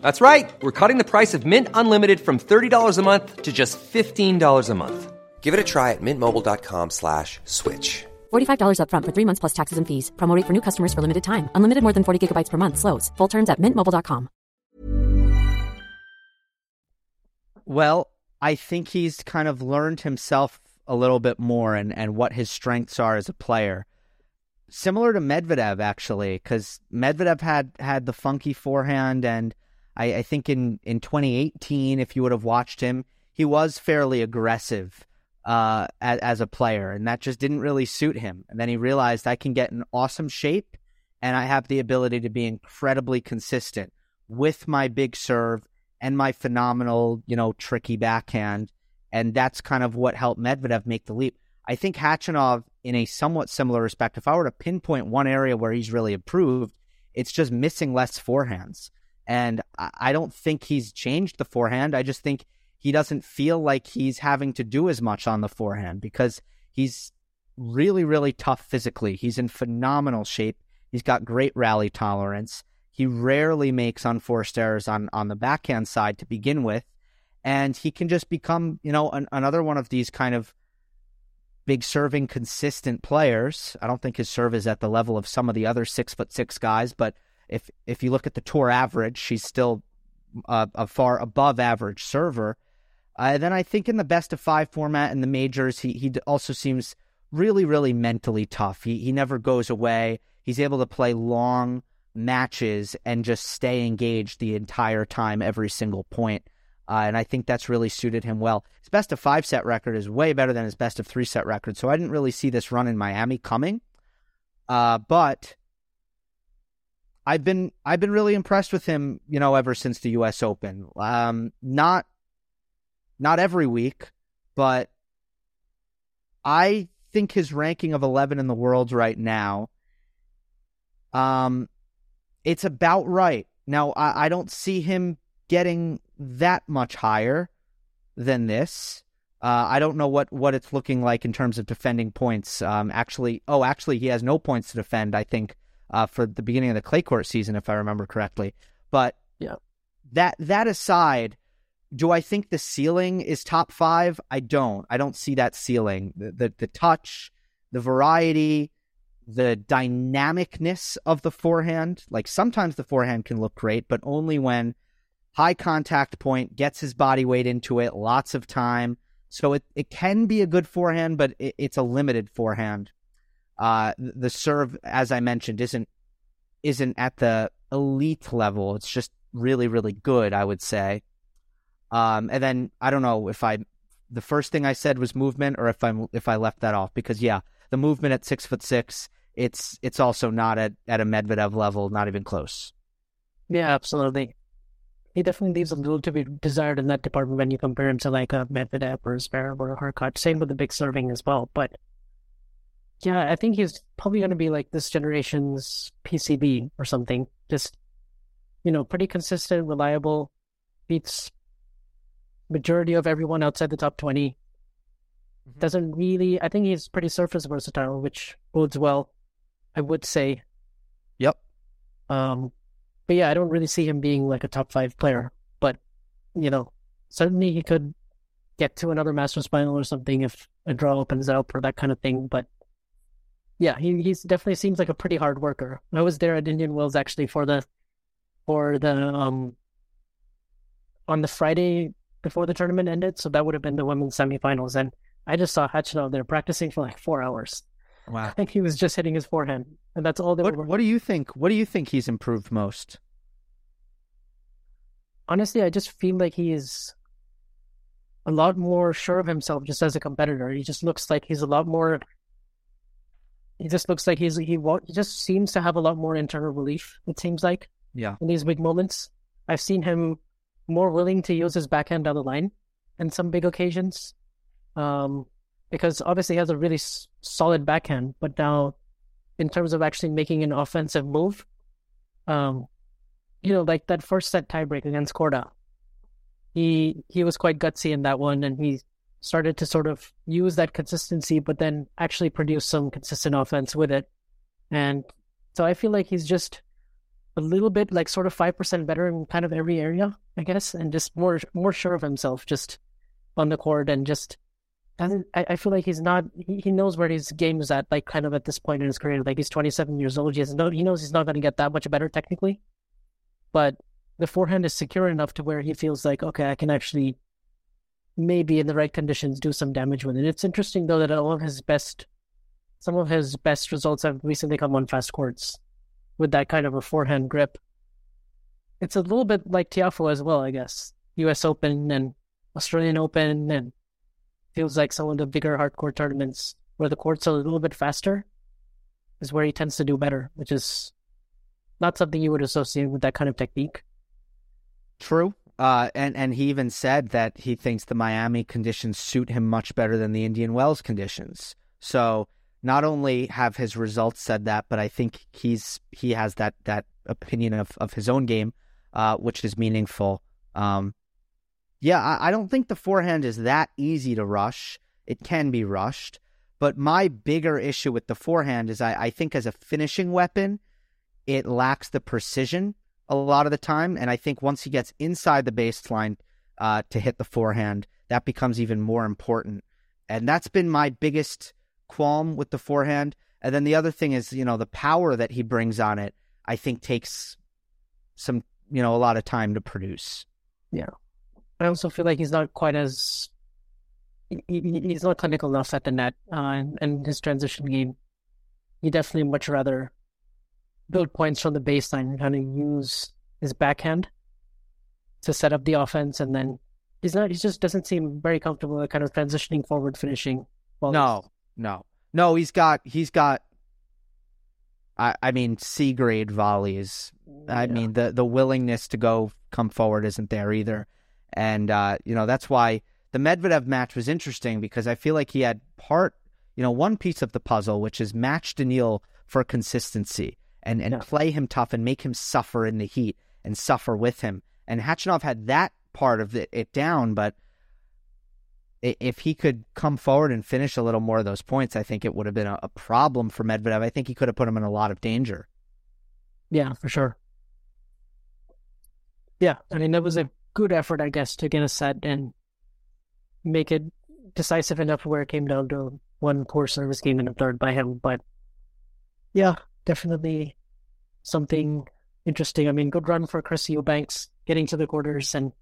That's right. We're cutting the price of Mint Unlimited from $30 a month to just $15 a month. Give it a try at mintmobile.com slash switch. $45 upfront for three months plus taxes and fees. Promo rate for new customers for limited time. Unlimited more than 40 gigabytes per month. Slows. Full terms at mintmobile.com. Well, I think he's kind of learned himself a little bit more and, and what his strengths are as a player. Similar to Medvedev, actually, because Medvedev had, had the funky forehand, and I, I think in, in 2018, if you would have watched him, he was fairly aggressive uh, as, as a player, and that just didn't really suit him. And then he realized I can get in awesome shape, and I have the ability to be incredibly consistent with my big serve and my phenomenal, you know, tricky backhand. And that's kind of what helped Medvedev make the leap. I think Khachanov, in a somewhat similar respect, if I were to pinpoint one area where he's really improved, it's just missing less forehands. And I don't think he's changed the forehand. I just think he doesn't feel like he's having to do as much on the forehand because he's really, really tough physically. He's in phenomenal shape. He's got great rally tolerance. He rarely makes unforced errors on, on the backhand side to begin with. And he can just become, you know, an, another one of these kind of big serving, consistent players. I don't think his serve is at the level of some of the other six foot six guys, but if if you look at the tour average, she's still a, a far above average server. Uh, then I think in the best of five format in the majors, he he also seems really, really mentally tough. He he never goes away. He's able to play long matches and just stay engaged the entire time, every single point. Uh, and I think that's really suited him well. His best of five set record is way better than his best of three set record. So I didn't really see this run in Miami coming. Uh, but I've been I've been really impressed with him, you know, ever since the U.S. Open. Um, not not every week, but I think his ranking of 11 in the world right now, um, it's about right. Now, I, I don't see him getting that much higher than this. Uh, I don't know what, what it's looking like in terms of defending points. Um, actually, oh, actually, he has no points to defend. I think uh, for the beginning of the clay court season, if I remember correctly. But yeah, that that aside, do I think the ceiling is top five? I don't. I don't see that ceiling. The the, the touch, the variety, the dynamicness of the forehand. Like sometimes the forehand can look great, but only when high contact point gets his body weight into it, lots of time. So it, it can be a good forehand, but it, it's a limited forehand. Uh, the serve, as I mentioned, isn't isn't at the elite level. It's just really, really good, I would say. Um, and then I don't know if I the first thing I said was movement or if I'm if I left that off because yeah, the movement at six foot six, it's it's also not at, at a Medvedev level, not even close. Yeah, absolutely. He definitely leaves a little to be desired in that department when you compare him to like a Medvedev or a Zverev or a Hurkacz. Same with the big serving as well. But yeah, I think he's probably going to be like this generation's PCB or something. Just, you know, pretty consistent, reliable, beats majority of everyone outside the top 20. Mm-hmm. Doesn't really, I think he's pretty surface versatile, which bodes well, I would say. Yep. Um, but yeah, I don't really see him being like a top five player. But, you know, certainly he could get to another Masters final or something if a draw opens up or that kind of thing. But yeah, he he's definitely seems like a pretty hard worker. I was there at Indian Wells actually for the for the um on the Friday before the tournament ended, so that would have been the women's semifinals, and I just saw Khachanov there practicing for like four hours. Wow! I think he was just hitting his forehand, and that's all they what, were. What do you think? What do you think he's improved most? Honestly, I just feel like he is a lot more sure of himself just as a competitor. He just looks like he's a lot more he just looks like he's he he just seems to have a lot more internal belief. It seems like yeah in these big moments. I've seen him more willing to use his backhand down the line in some big occasions, um, because obviously he has a really s- solid backhand. But now, in terms of actually making an offensive move, um, you know, like that first set tiebreak against Korda, he he was quite gutsy in that one, and he started to sort of use that consistency, but then actually produce some consistent offense with it. And so I feel like he's just a little bit like sort of five percent better in kind of every area, I guess, and just more more sure of himself just on the court and just I, I feel like he's not he, he knows where his game is at, like kind of at this point in his career. Like he's twenty seven years old. He has no he knows he's not gonna get that much better technically. But the forehand is secure enough to where he feels like, okay, I can actually maybe in the right conditions do some damage with it. It's interesting though that all of his best, some of his best results have recently come on fast courts with that kind of a forehand grip. It's a little bit like Tiafoe as well, I guess. U.S. Open and Australian Open, and feels like some of the bigger hard court tournaments where the court's are a little bit faster is where he tends to do better, which is not something you would associate with that kind of technique. True. Uh, and and he even said that he thinks the Miami conditions suit him much better than the Indian Wells conditions. So not only have his results said that, but I think he's he has that that opinion of, of his own game, uh, which is meaningful. Um, yeah, I, I don't think the forehand is that easy to rush. It can be rushed, but my bigger issue with the forehand is I, I think as a finishing weapon, it lacks the precision a lot of the time. And I think once he gets inside the baseline uh, to hit the forehand, that becomes even more important. And that's been my biggest qualm with the forehand. And then the other thing is, you know, the power that he brings on it, I think takes some, you know, a lot of time to produce. Yeah. I also feel like he's not quite as he, he's not clinical enough at the net, uh, and, and his transition game, he definitely much rather build points from the baseline and kind of use his backhand to set up the offense, and then he's not. He just doesn't seem very comfortable kind of transitioning forward, finishing. no, no, no. He's got he's got. I I mean, C grade volleys. I mean, the the willingness to go come forward isn't there either, and uh, you know that's why the Medvedev match was interesting because I feel like he had part, you know, one piece of the puzzle, which is match Daniil for consistency and and Yeah. play him tough and make him suffer in the heat and suffer with him. And Khachanov had that part of it, it down, but if he could come forward and finish a little more of those points, I think it would have been a, a problem for Medvedev. I think he could have put him in a lot of danger. Yeah, for sure. Yeah, I mean, that was a good effort, I guess, to get a set and make it decisive enough where it came down to one poor service game in the third by him. But yeah, definitely something interesting. I mean, good run for Chris Eubanks getting to the quarters and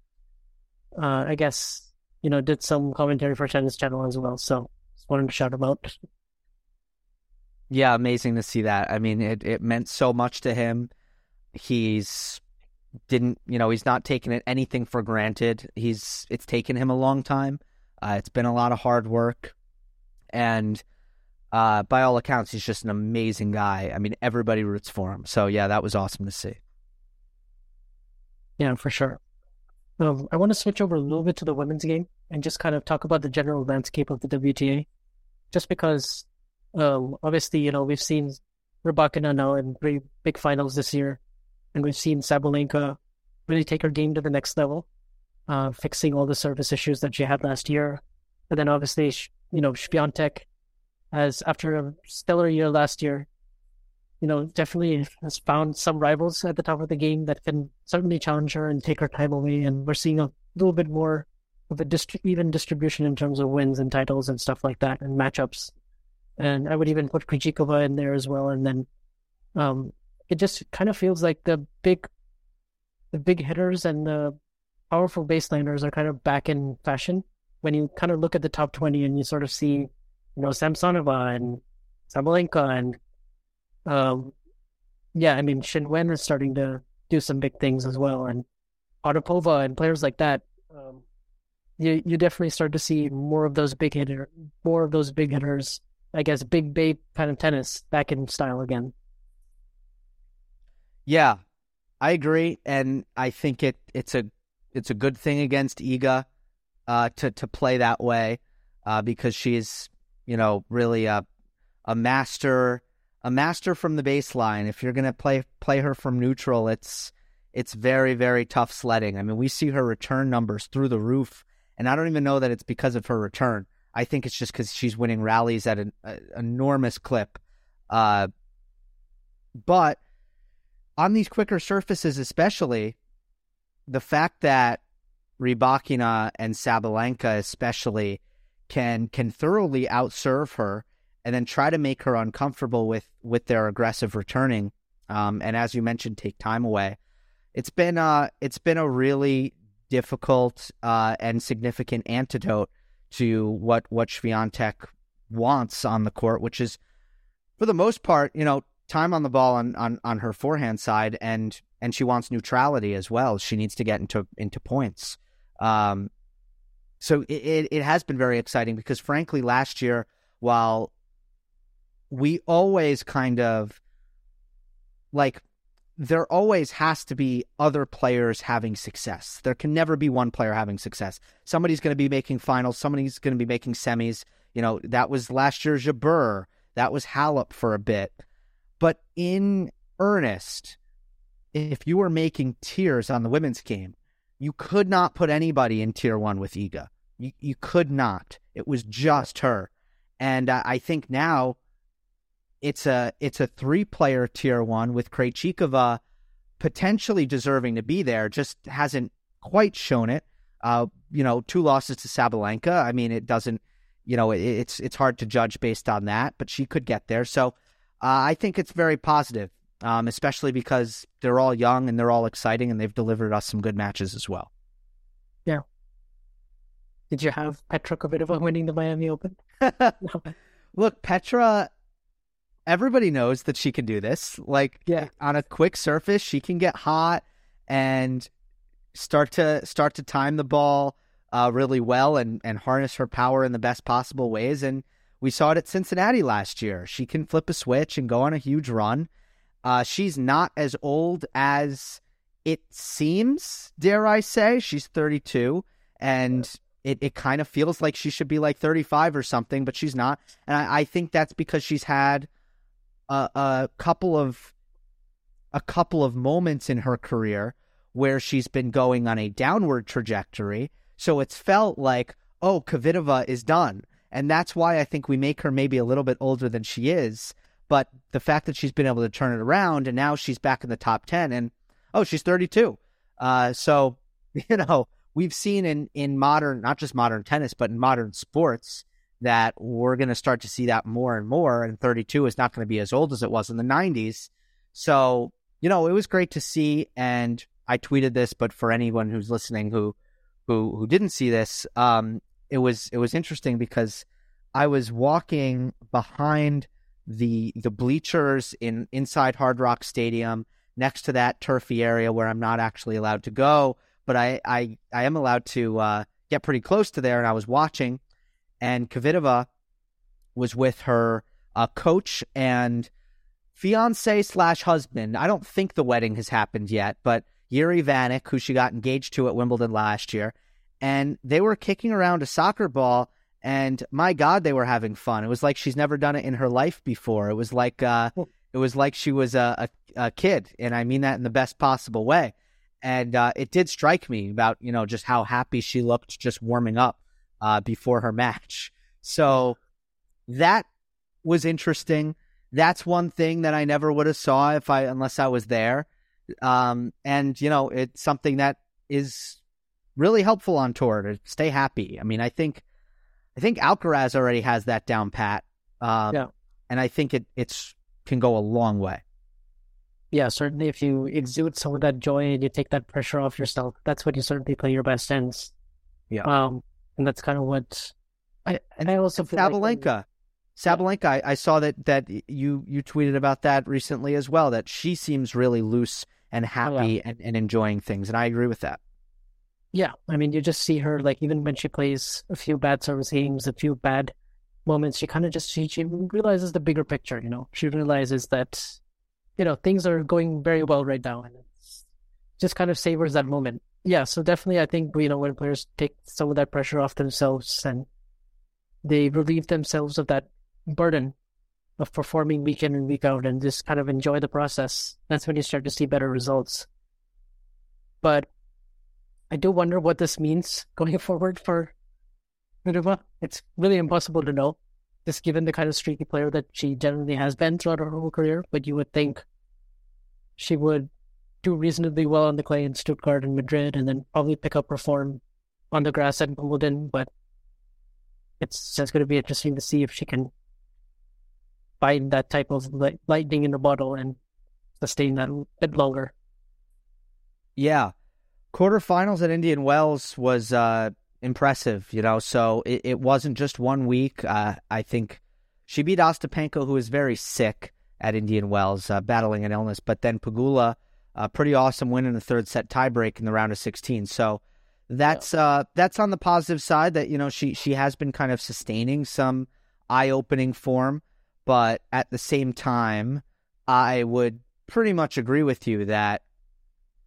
uh, I guess, you know, did some commentary for Tennis Channel as well. So just wanted to shout him out. Yeah, amazing to see that. I mean, it, it meant so much to him. He's didn't, you know, he's not taking it anything for granted. He's it's taken him a long time. Uh, it's been a lot of hard work, and uh, by all accounts, he's just an amazing guy. I mean, everybody roots for him. So yeah, that was awesome to see. Yeah, for sure. Um, I want to switch over a little bit to the women's game and just kind of talk about the general landscape of the WTA. Just because, um, obviously, you know, we've seen Rybakina now in three big finals this year, and we've seen Sabalenka really take her game to the next level, uh, fixing all the service issues that she had last year. And then obviously, you know, Swiatek has, after a stellar year last year, you know, definitely has found some rivals at the top of the game that can certainly challenge her and take her time away. And we're seeing a little bit more of a dist- even distribution in terms of wins and titles and stuff like that and matchups. And I would even put Krejcikova in there as well. And then um, it just kind of feels like the big, the big hitters and the powerful baseliners are kind of back in fashion. When you kind of look at the top 20 and you sort of see, know, Samsonova and Sabalenka and um, yeah, I mean, Qinwen is starting to do some big things as well, and Otapova and players like that. Um, you you definitely start to see more of those big hitter, more of those big hitters. I guess big babe kind of tennis back in style again. Yeah, I agree, and I think it it's a it's a good thing against Iga uh, to to play that way uh, because she's you know really a a master a master from the baseline. If you're gonna play play her from neutral, it's it's very very tough sledding. I mean, we see her return numbers through the roof, and I don't even know that it's because of her return. I think it's just because she's winning rallies at an a, enormous clip. Uh, but on these quicker surfaces, especially, the fact that Rybakina and Sabalenka, especially, can can thoroughly outserve her and then try to make her uncomfortable with with their aggressive returning, um, and as you mentioned, take time away. It's been uh it's been a really difficult uh, and significant antidote to what what Swiatek wants on the court, which is for the most part, you know, time on the ball on, on, on her forehand side and and she wants neutrality as well. She needs to get into into points. Um, so it, it, it has been very exciting because frankly last year while we always kind of like there always has to be other players having success. There can never be one player having success. Somebody's going to be making finals, somebody's going to be making semis. You know, that was last year Jabeur, that was Halep for a bit. But in earnest, if you were making tiers on the women's game, you could not put anybody in tier one with Iga. You, you could not. It was just her. And I think now it's a it's a three player tier one with Krejcikova potentially deserving to be there, just hasn't quite shown it. Uh, you know, two losses to Sabalenka. I mean, it doesn't. You know, it, it's it's hard to judge based on that, but she could get there. So uh, I think it's very positive, um, especially because they're all young and they're all exciting, and they've delivered us some good matches as well. Yeah. Did you have Petra Kvitova winning the Miami Open? Look, Petra, everybody knows that she can do this. Like, Yeah. on a quick surface, she can get hot and start to start to time the ball uh, really well and and harness her power in the best possible ways. And we saw it at Cincinnati last year. She can flip a switch and go on a huge run. Uh, she's not as old as it seems. Dare I say? She's 32, and it, it kind of feels like she should be like 35 or something, but she's not. And I, I think that's because she's had a, a couple of a couple of moments in her career where she's been going on a downward trajectory. So it's felt like, oh, Kvitova is done. And that's why I think we make her maybe a little bit older than she is. But the fact that she's been able to turn it around and now she's back in the top 10 and, oh, she's 32. Uh, so, you know, we've seen in, in modern, not just modern tennis, but in modern sports that we're going to start to see that more and more. And 32 is not going to be as old as it was in the 90s. So, you know, it was great to see. And I tweeted this, but for anyone who's listening who, who, who didn't see this, um, it was, it was interesting because I was walking behind the, the bleachers in inside Hard Rock Stadium next to that turfy area where I'm not actually allowed to go, but I, I, I am allowed to, uh, get pretty close to there. And I was watching and Kvitova was with her uh, coach and fiance slash husband. I don't think the wedding has happened yet, but Jiri Vanek, who she got engaged to at Wimbledon last year, and they were kicking around a soccer ball. And my God, they were having fun. It was like she's never done it in her life before. It was like uh, it was like she was a, a, a kid, and I mean that in the best possible way. And uh, it did strike me about you know just how happy she looked just warming up uh, before her match. So that was interesting. That's one thing that I never would have saw if I unless I was there. Um, and you know, it's something that is really helpful on tour to stay happy. I mean, I think I think Alcaraz already has that down pat. Um, Yeah. and I think it it's can go a long way. Yeah, certainly if you exude some of that joy and you take that pressure off yourself, that's when you certainly play your best ends. Yeah. Um, and that's kind of what I and I also feel like when- Sabalenka. Sabalenka, I, I saw that that you you tweeted about that recently as well. That she seems really loose and happy and, and enjoying things, and I agree with that. Yeah, I mean, you just see her like even when she plays a few bad service games, a few bad moments, she kind of just she, she realizes the bigger picture. You know, she realizes that you know things are going very well right now, and just kind of savors that moment. Yeah, so definitely, I think you know when players take some of that pressure off themselves and they relieve themselves of that burden of performing week in and week out, and just kind of enjoy the process. That's when you start to see better results. But I do wonder what this means going forward for Miruva. It's really impossible to know, just given the kind of streaky player that she generally has been throughout her whole career. But you would think she would do reasonably well on the clay in Stuttgart and Madrid, and then probably pick up her form on the grass at Wimbledon. But it's just going to be interesting to see if she can find that type of li- lightning in the bottle and sustain that a bit longer. Yeah, quarterfinals at Indian Wells was uh, impressive. You know, so it, it wasn't just one week. Uh, I think she beat Ostapenko, who is very sick at Indian Wells, uh, battling an illness. But then Pegula, a pretty awesome win in the third set tiebreak in the round of 16. So that's uh, that's on the positive side. That you know she she has been kind of sustaining some eye opening form, but at the same time, I would pretty much agree with you that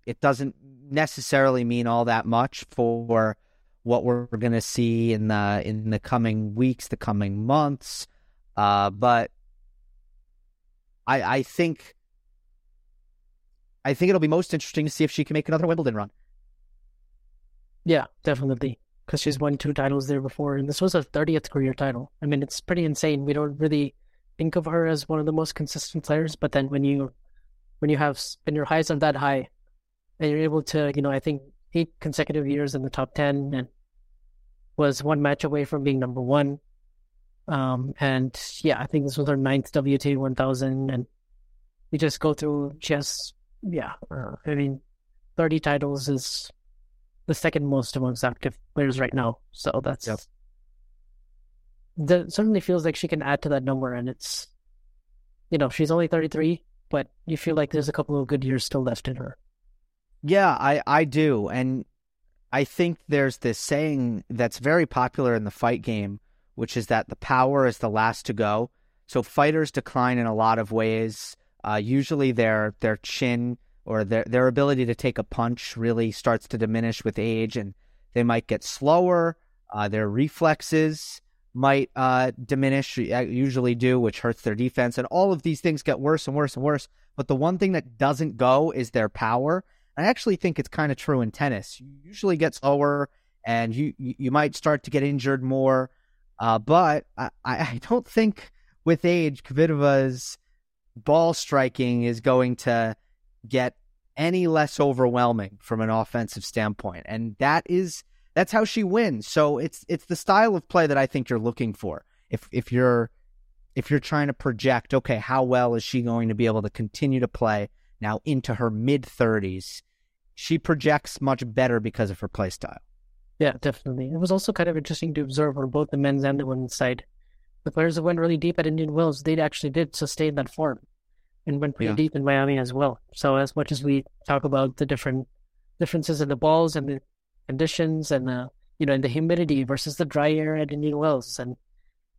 it doesn't necessarily mean all that much for what we're going to see in the in the coming weeks, the coming months. Uh, but I I think I think it'll be most interesting to see if she can make another Wimbledon run. Yeah, definitely. Because she's won two titles there before, and this was her 30th career title. I mean, it's pretty insane. We don't really think of her as one of the most consistent players, but then when you when you have when your highs are that high, and you're able to, you know, I think eight consecutive years in the top 10 and was one match away from being number one. Um, and yeah, I think this was her ninth WTA 1000, and you just go through. She has, yeah, uh, I mean, 30 titles is the second most amongst active players right now. So that's Yep. that certainly feels like she can add to that number, and it's you know she's only thirty three, but you feel like there's a couple of good years still left in her. Yeah, I, I do. And I think there's this saying that's very popular in the fight game, which is that the power is the last to go. So fighters decline in a lot of ways. Uh, usually their their chin or their their ability to take a punch really starts to diminish with age, and they might get slower. Uh, their reflexes might uh, diminish, uh, usually do, which hurts their defense, and all of these things get worse and worse and worse. But the one thing that doesn't go is their power. I actually think it's kind of true in tennis. You usually get slower, and you you you might start to get injured more. Uh, but I, I don't think with age, Kvitova's ball striking is going to get any less overwhelming from an offensive standpoint, and that is that's how she wins. So it's it's the style of play that I think you're looking for. If if you're if you're trying to project, okay, how well is she going to be able to continue to play now into her mid 30s? She projects much better because of her play style. Yeah, definitely. It was also kind of interesting to observe on both the men's and the women's side. The players that went really deep at Indian Wells, they actually did sustain that form and went pretty Yeah. deep in Miami as well. So as much as we talk about the different differences in the balls and the conditions and the you know and the humidity versus the dry air at Indian Wells and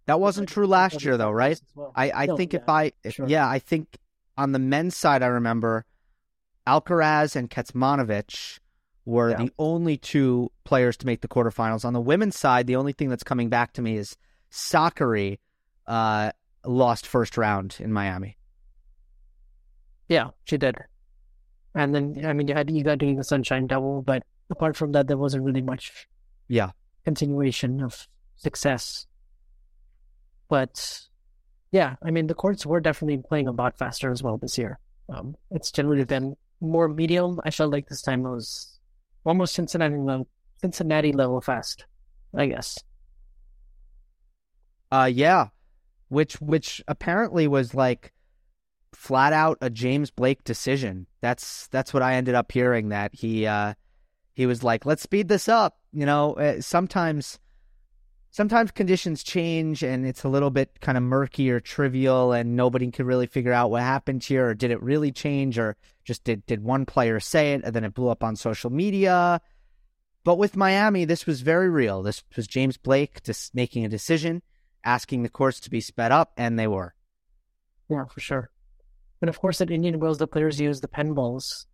That wasn't true last year, though, right? well. I, I No, think if I, if- sure. yeah, I think on the men's side, I remember Alcaraz and Kecmanovic were Yeah. the only two players to make the quarterfinals. On the women's side, the only thing that's coming back to me is Sakkari uh, lost first round in Miami. Yeah, she did. And then I mean you had you got doing the sunshine double, but apart from that there wasn't really much Yeah. continuation of success. But yeah, I mean the courts were definitely playing a lot faster as well this year. Um, it's generally been more medium. I felt like this time it was almost Cincinnati level, Cincinnati level fast, I guess. Uh, yeah, which which apparently was like flat out a James Blake decision. That's that's what I ended up hearing. That he uh, he was like, let's speed this up. You know, uh, sometimes sometimes conditions change and it's a little bit kind of murky or trivial, and nobody can really figure out what happened here, or did it really change, or just did did one player say it and then it blew up on social media. But with Miami, this was very real. This was James Blake just making a decision, asking the courts to be sped up, and they were. Yeah, for sure. And of course, at Indian Wells, the players use the Penn balls,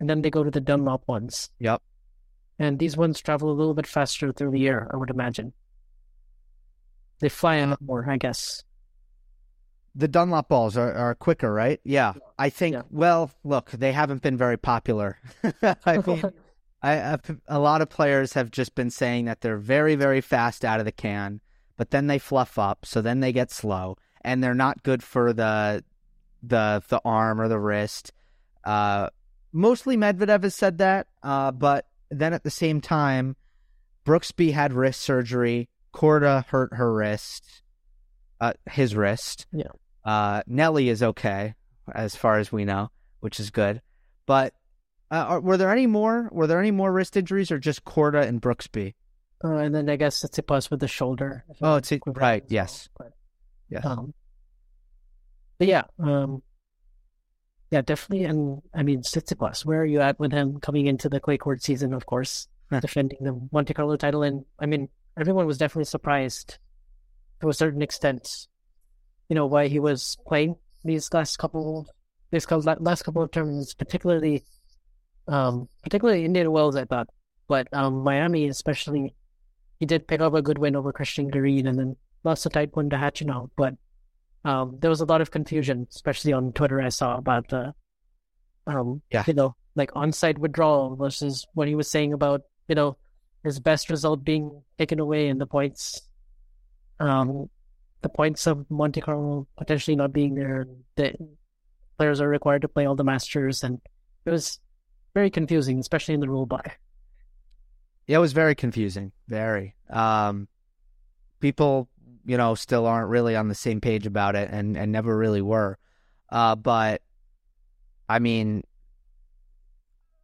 and then they go to the Dunlop ones. Yep. And these ones travel a little bit faster through the air, I would imagine. They fly a lot more, I guess. The Dunlop balls are, are quicker, right? Yeah. I think, Yeah. well, look, they haven't been very popular. I mean, I, I, a lot of players have just been saying that they're very, very fast out of the can, but then they fluff up, so then they get slow, and they're not good for the the the arm or the wrist. Uh, mostly Medvedev has said that, uh, but then at the same time, Brooksby had wrist surgery. Korda hurt her wrist, uh, his wrist. Yeah. Uh, Nelly is okay as far as we know, which is good. But uh, are, were there any more? Were there any more wrist injuries, or just Korda and Brooksby? Uh, and then I guess it's a plus with the shoulder. Oh, it's a- right, well, yes. But, Yes. Um, but yeah, um, yeah, definitely. And I mean, Tsitsipas, where are you at with him coming into the clay court season? Of course, defending the Monte Carlo title, and I mean, everyone was definitely surprised to a certain extent. You know why he was playing these last couple, these last couple of tournaments, particularly, um, particularly Indian Wells, I thought, but um, Miami especially. He did pick up a good win over Christian Green, and then lost a tight one to Khachanov, but um, there was a lot of confusion, especially on Twitter. I saw about the, um, Yeah. you know, like on-site withdrawal versus what he was saying about, you know, his best result being taken away and the points, um, the points of Monte Carlo potentially not being there. The players are required to play all the masters, and it was very confusing, especially in the rule book. Yeah, it was very confusing. Very. Um, people, you know, still aren't really on the same page about it, and and never really were. Uh, but I mean,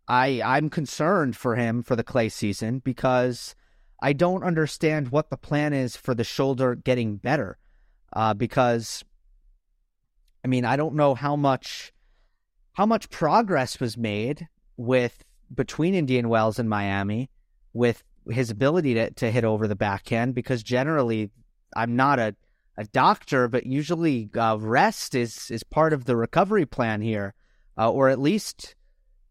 I I'm concerned for him for the clay season because I don't understand what the plan is for the shoulder getting better. Uh, because I mean, I don't know how much how much progress was made with between Indian Wells and Miami with his ability to, to hit over the backhand because generally I'm not a, a doctor, but usually uh, rest is, is part of the recovery plan here, uh, or at least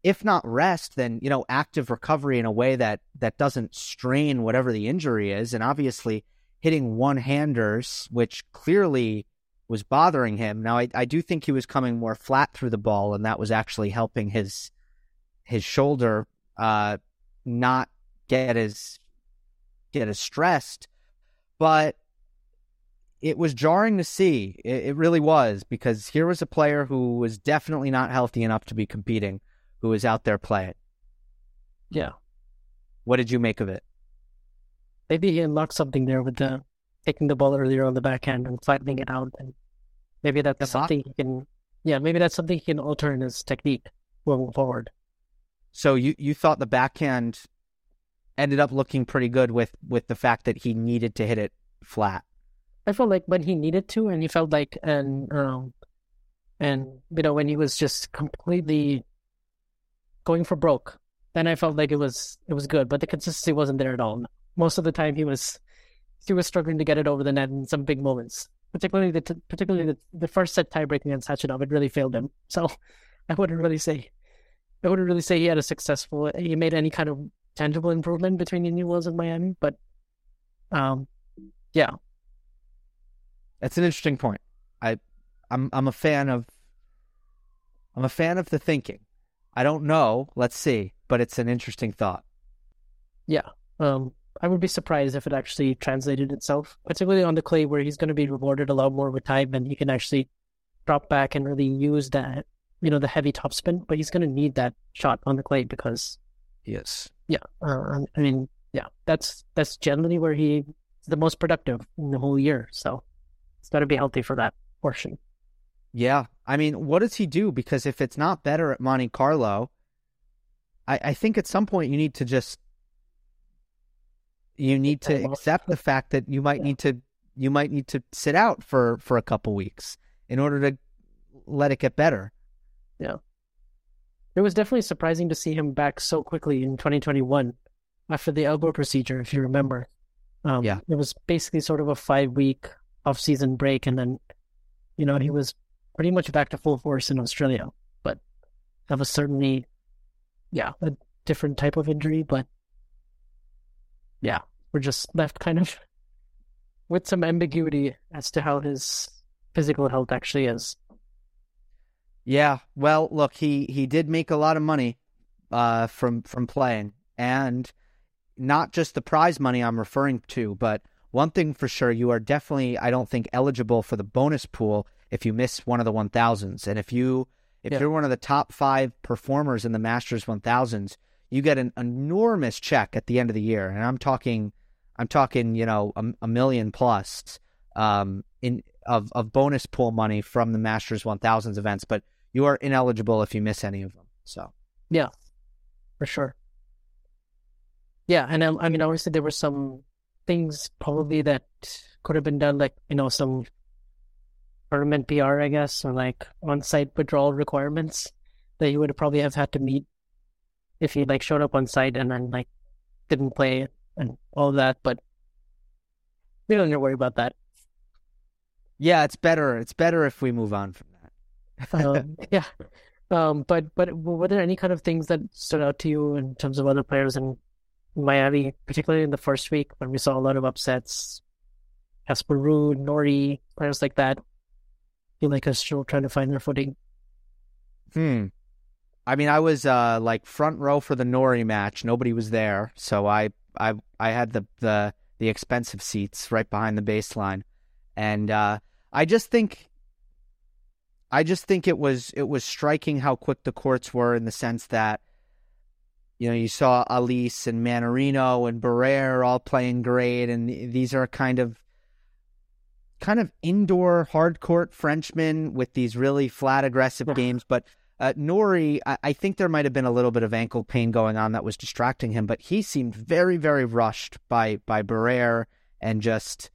if not rest, then you know active recovery in a way that that doesn't strain whatever the injury is. And obviously, hitting one handers, which clearly was bothering him. Now, I, I do think he was coming more flat through the ball, and that was actually helping his his shoulder uh, not get as get as stressed. But it was jarring to see. It, it really was because here was a player who was definitely not healthy enough to be competing who was out there playing. Yeah. What did you make of it? Maybe he unlocked something there with the taking the ball earlier on the backhand and flattening it out, and maybe that's something he can. Yeah, maybe that's something he can alter in his technique moving forward. So you you thought the backhand ended up looking pretty good with with the fact that he needed to hit it flat. I felt like when he needed to, and he felt like, and um, and you know when he was just completely going for broke. Then I felt like it was it was good, but the consistency wasn't there at all. Most of the time, he was he was struggling to get it over the net in some big moments. Particularly the t- particularly the, the first set tiebreak against Khachanov, it really failed him. So I wouldn't really say I wouldn't really say he had a successful he made any kind of tangible improvement between the Indian Wells and Miami, but um, yeah, that's an interesting point. I I'm I'm a fan of I'm a fan of the thinking. I don't know. Let's see. But it's an interesting thought. Yeah. Um, I would be surprised if it actually translated itself, particularly on the clay where he's going to be rewarded a lot more with time and he can actually drop back and really use that, you know, the heavy topspin. But he's going to need that shot on the clay because. Yes. Yeah. Uh, I mean, yeah, that's that's generally where he's the most productive in the whole year. So it's got to be healthy for that portion. Yeah. I mean, what does he do? Because if it's not better at Monte Carlo, I, I think at some point you need to just you need to accept the fact that you might need to you might need to sit out for for a couple weeks in order to let it get better. Yeah. It was definitely surprising to see him back so quickly in 2021 after the elbow procedure, if you remember. Um, yeah. It was basically sort of a five week off season break, and then, you know, he was pretty much back to full force in Australia. But that was certainly, yeah, a different type of injury. But yeah, we're just left kind of with some ambiguity as to how his physical health actually is. Yeah, well, look, he he did make a lot of money uh, from from playing, and not just the prize money I'm referring to, but one thing for sure, you are definitely, I don't think, eligible for the bonus pool if you miss one of the 1000s. And if you if yeah. you're one of the top 5 performers in the Masters 1000s, you get an enormous check at the end of the year. And I'm talking I'm talking, you know, a, a million plus um in of of bonus pool money from the Masters 1000s events, but you are ineligible if you miss any of them. So, yeah. For sure. Yeah, and um, I mean obviously there were some things probably that could have been done like, you know, some tournament PR, I guess, or like on-site withdrawal requirements that you would probably have had to meet if you like showed up on site and then like didn't play and all that. But we don't need to worry about that. Yeah, it's better. It's better if we move on from that. um, yeah. Um, but but were there any kind of things that stood out to you in terms of other players in Miami, particularly in the first week when we saw a lot of upsets? Casper Ruud, Norrie, players like that feel like are still trying to find their footing. Hmm. I mean, I was uh, like front row for the Norrie match. Nobody was there, so I I I had the the the expensive seats right behind the baseline, and uh, I just think I just think it was it was striking how quick the courts were in the sense that you know you saw Halys and Mannarino and Barrere all playing great, and these are kind of kind of indoor hard court Frenchmen with these really flat aggressive games. But Uh, Norrie, I, I think there might have been a little bit of ankle pain going on that was distracting him, but he seemed very, very rushed by by Barrere and just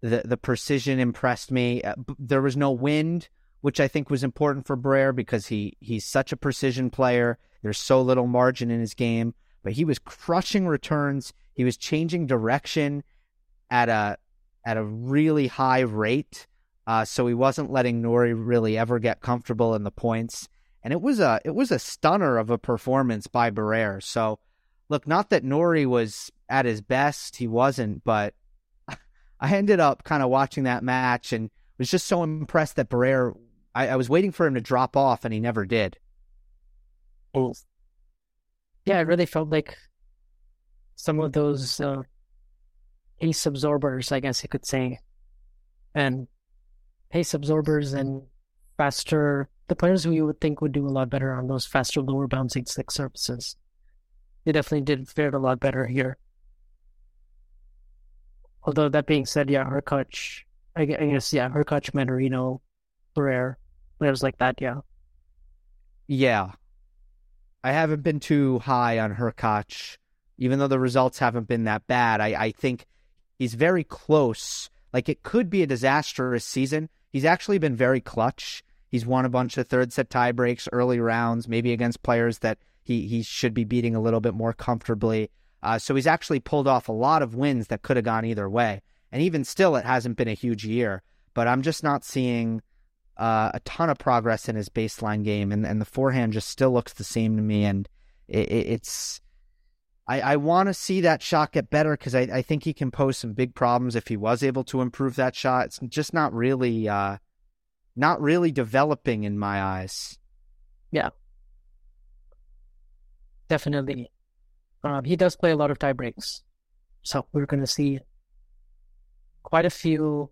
the the precision impressed me. Uh, there was no wind, which I think was important for Barrere because he he's such a precision player. There's so little margin in his game, but he was crushing returns. He was changing direction at a at a really high rate. Uh, so he wasn't letting Norrie really ever get comfortable in the points. And it was a it was a stunner of a performance by Barrere. So look, not that Norrie was at his best, he wasn't, but I ended up kind of watching that match and was just so impressed that Barrere I, I was waiting for him to drop off and he never did. Yeah, it really felt like some of those uh, ace absorbers, I guess you could say, and pace absorbers and faster, the players who you would think would do a lot better on those faster, lower bouncing slick surfaces. They definitely did fared a lot better here. Although that being said, yeah, Hurkacz, I guess, yeah, Hurkacz, Mannarino, Barrere, players like that, yeah. Yeah. I haven't been too high on Hurkacz, even though the results haven't been that bad. I, I think he's very close. Like it could be a disastrous season. He's actually been very clutch. He's won a bunch of third set tie breaks, early rounds, maybe against players that he, he should be beating a little bit more comfortably. Uh, so he's actually pulled off a lot of wins that could have gone either way. And even still, it hasn't been a huge year. But I'm just not seeing uh, a ton of progress in his baseline game, and, and the forehand just still looks the same to me. And it, it, it's I, I want to see that shot get better because I, I think he can pose some big problems if he was able to improve that shot. It's just not really uh, not really developing in my eyes. Yeah, definitely. Um, he does play a lot of tie breaks, so we're going to see quite a few.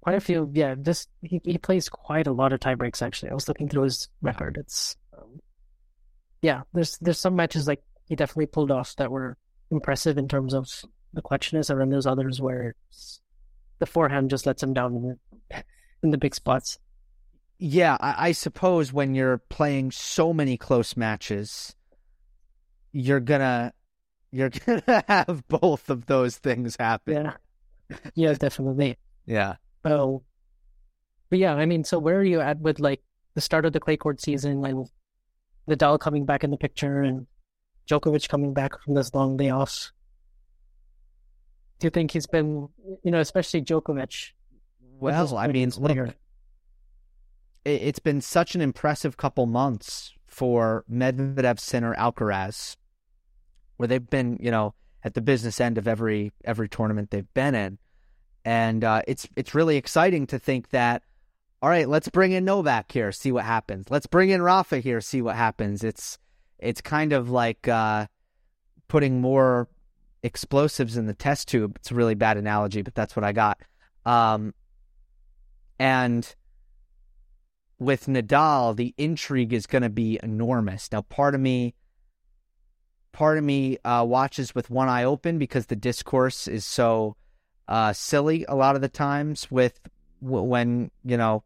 Quite a few, yeah. just he, he plays quite a lot of tie breaks. Actually, I was looking through his record. It's yeah, there's there's some matches like he definitely pulled off that were impressive in terms of the clutchness, and then there's others where the forehand just lets him down in the, in the big spots. Yeah, I, I suppose when you're playing so many close matches, you're gonna you're gonna have both of those things happen. Yeah, yeah, definitely. yeah. Oh, but yeah, I mean, so where are you at with like the start of the clay court season? Like Nadal coming back in the picture and Djokovic coming back from this long layoff. Do you think he's been, you know, especially Djokovic? Well, I mean, look, it's been such an impressive couple months for Medvedev, Sinner, Alcaraz, where they've been, you know, at the business end of every every tournament they've been in, and uh, it's it's really exciting to think that all right, let's bring in Novak here, see what happens. Let's bring in Rafa here, see what happens. It's it's kind of like uh, putting more explosives in the test tube. It's a really bad analogy, but that's what I got. Um, and with Nadal, the intrigue is going to be enormous. Now, part of me, part of me uh, watches with one eye open because the discourse is so uh, silly a lot of the times with when you know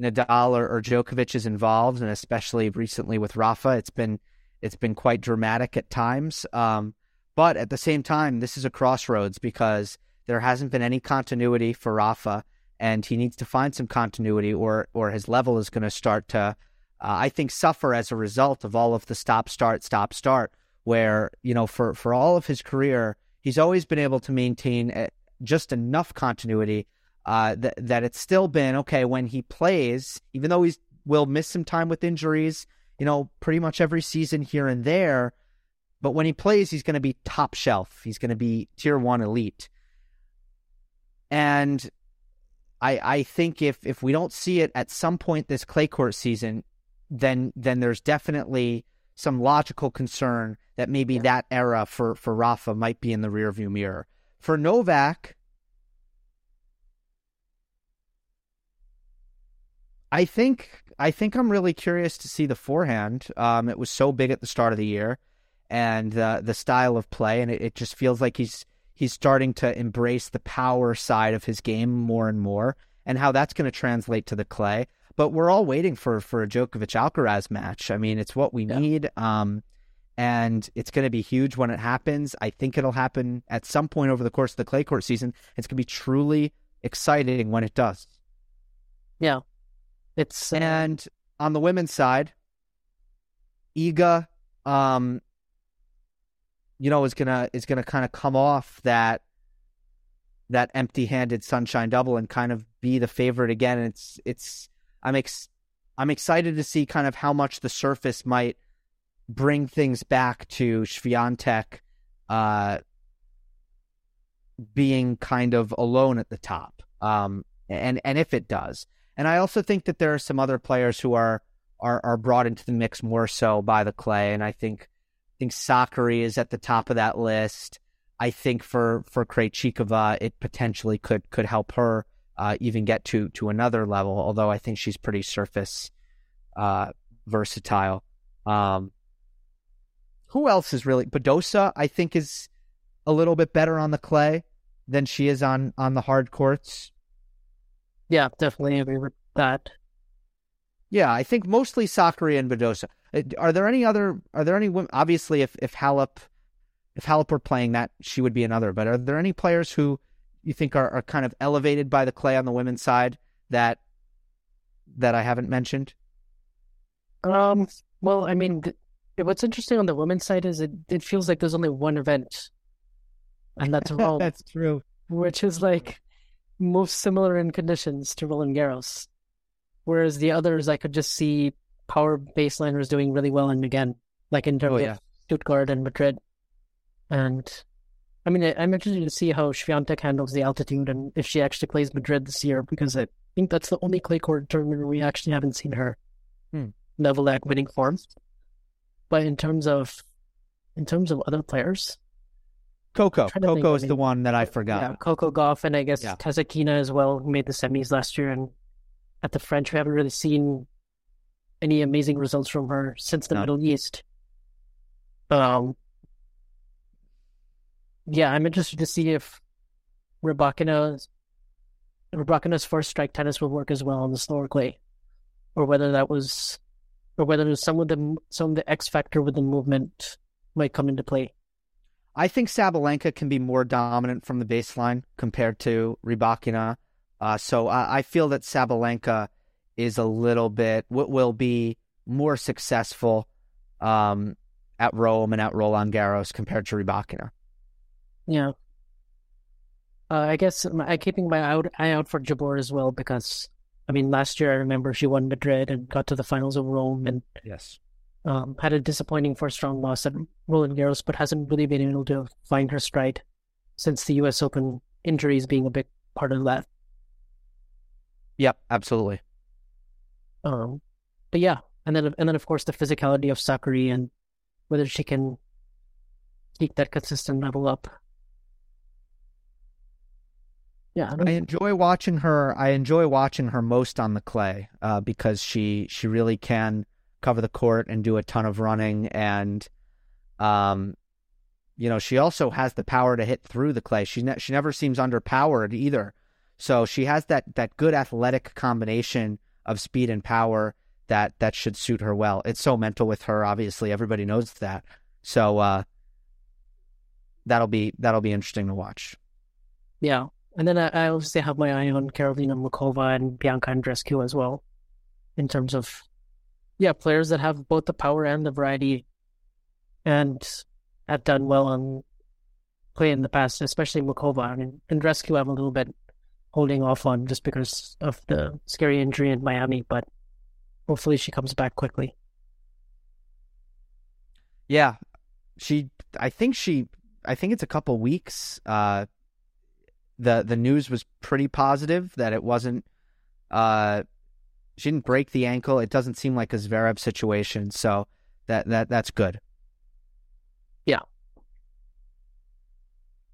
Nadal or, or Djokovic is involved, and especially recently with Rafa, it's been it's been quite dramatic at times. Um, but at the same time, this is a crossroads because there hasn't been any continuity for Rafa, and he needs to find some continuity, or or his level is going to start to, uh, I think, suffer as a result of all of the stop start stop start. Where you know, for for all of his career, he's always been able to maintain uh, just enough continuity uh, that that it's still been okay when he plays, even though he will miss some time with injuries, you know, pretty much every season here and there. But when he plays, he's going to be top shelf. He's going to be tier one elite. And I I think if if we don't see it at some point this clay court season, then then there's definitely some logical concern that maybe yeah. that era for for Rafa might be in the rearview mirror. For Novak, I think I think I'm really curious to see the forehand. Um, it was so big at the start of the year, and uh, the style of play, and it, it, just feels like he's he's starting to embrace the power side of his game more and more, and how that's going to translate to the clay. But we're all waiting for for a Djokovic Alcaraz match. I mean, it's what we Yeah. need. Um, and it's going to be huge when it happens. I think it'll happen at some point over the course of the clay court season. It's going to be truly exciting when it does. Yeah, it's And on the women's side, Iga, um, you know, is gonna is gonna kind of come off that that empty-handed sunshine double and kind of be the favorite again. And it's it's I'm ex- I'm excited to see kind of how much the surface might bring things back to Swiatek uh, being kind of alone at the top. Um, and and if it does, and I also think that there are some other players who are are are brought into the mix more so by the clay, and I think I think Sakkari is at the top of that list. I think for for Krejcikova, it potentially could could help her uh, even get to to another level. Although I think she's pretty surface uh, versatile. Um, who else is really Badosa? I think is a little bit better on the clay than she is on on the hard courts. Yeah, definitely agree with that. Yeah, I think mostly Sakkari and Badosa. Uh, Are there any other? Are there any women? Obviously, if if Halep, if Halep were playing that, she would be another. But are there any players who you think are, are kind of elevated by the clay on the women's side that that I haven't mentioned? Um, well, I mean, th- what's interesting on the women's side is it, it feels like there's only one event, and that's Rome, that's true. which is like most similar in conditions to Roland Garros. Whereas the others, I could just see power baseliners doing really well, and again, like in terms Oh of Stuttgart and Madrid. And I mean, I'm interested to see how Swiatek handles the altitude and if she actually plays Madrid this year, because I think that's the only clay court tournament we actually haven't seen her Hmm. level at winning form. But in terms of in terms of other players, Coco. Coco I is the one that I yeah, forgot. Coco Gauff and I guess Yeah. Kasatkina as well made the semis last year. And at the French, we haven't really seen any amazing results from her since the No. Middle East. Um, yeah, I'm interested to see if Rybakina, Rybakina's first strike tennis will work as well on the slower clay, or whether that was, or whether some of the some of the X factor with the movement might come into play. I think Sabalenka can be more dominant from the baseline compared to Rybakina. Uh, so I, I feel that Sabalenka is a little bit what will be more successful um, at Rome and at Roland Garros compared to Rybakina. Yeah. Uh, I guess I'm I'm keeping my out, eye out for Jabeur as well because, I mean, last year I remember she won Madrid and got to the finals of Rome and Yes. Um, had a disappointing first round loss at Roland Garros, but hasn't really been able to find her stride since the U.S. Open injuries being a big part of that. Yep. Absolutely. Um, but yeah, and then and then of course the physicality of Sakkari and whether she can keep that consistent level up. Yeah, I I enjoy watching her. I enjoy watching her most on the clay uh, because she she really can cover the court and do a ton of running, and um, you know she also has the power to hit through the clay. She ne- she never seems underpowered either, so she has that that good athletic combination of speed and power that that should suit her well. It's so mental with her. Obviously, everybody knows that. So uh, that'll be that'll be interesting to watch. Yeah, and then I, I obviously have my eye on Karolina Muchova and Bianca Andreescu as well, in terms of yeah players that have both the power and the variety, and have done well on play in the past, especially Muchova. I mean, Andreescu I'm a little bit holding off on just because of the scary injury in Miami, but hopefully she comes back quickly. Yeah, she. I think she. I think it's a couple weeks. Uh, the the news was pretty positive that it wasn't. Uh, she didn't break the ankle. It doesn't seem like a Zverev situation, so that that that's good. Yeah.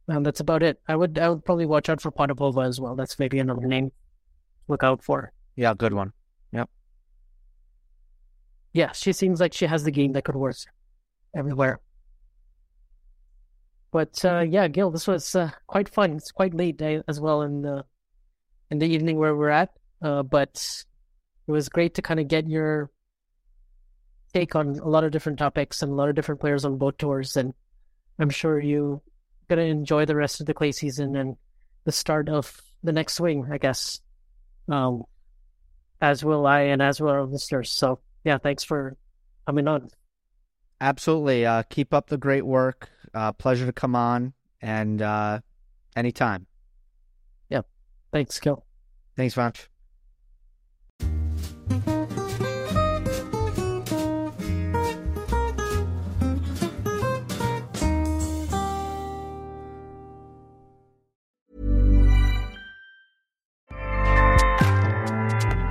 And that's about it. I would I would probably watch out for Potapova as well. That's maybe another name look out for. Yeah, good one. Yep. Yeah, she seems like she has the game that could work everywhere. But uh, yeah, Gill, this was uh, quite fun. It's quite late as well in the in the evening where we're at. Uh, but it was great to kind of get your take on a lot of different topics and a lot of different players on both tours. And I'm sure you're going to enjoy the rest of the clay season and the start of the next swing, I guess. Um, as will I and as will our listeners. So, yeah, thanks for coming on. Absolutely. Uh, keep up the great work. Uh, pleasure to come on and uh, anytime. Yeah. Thanks, Gill. Thanks much.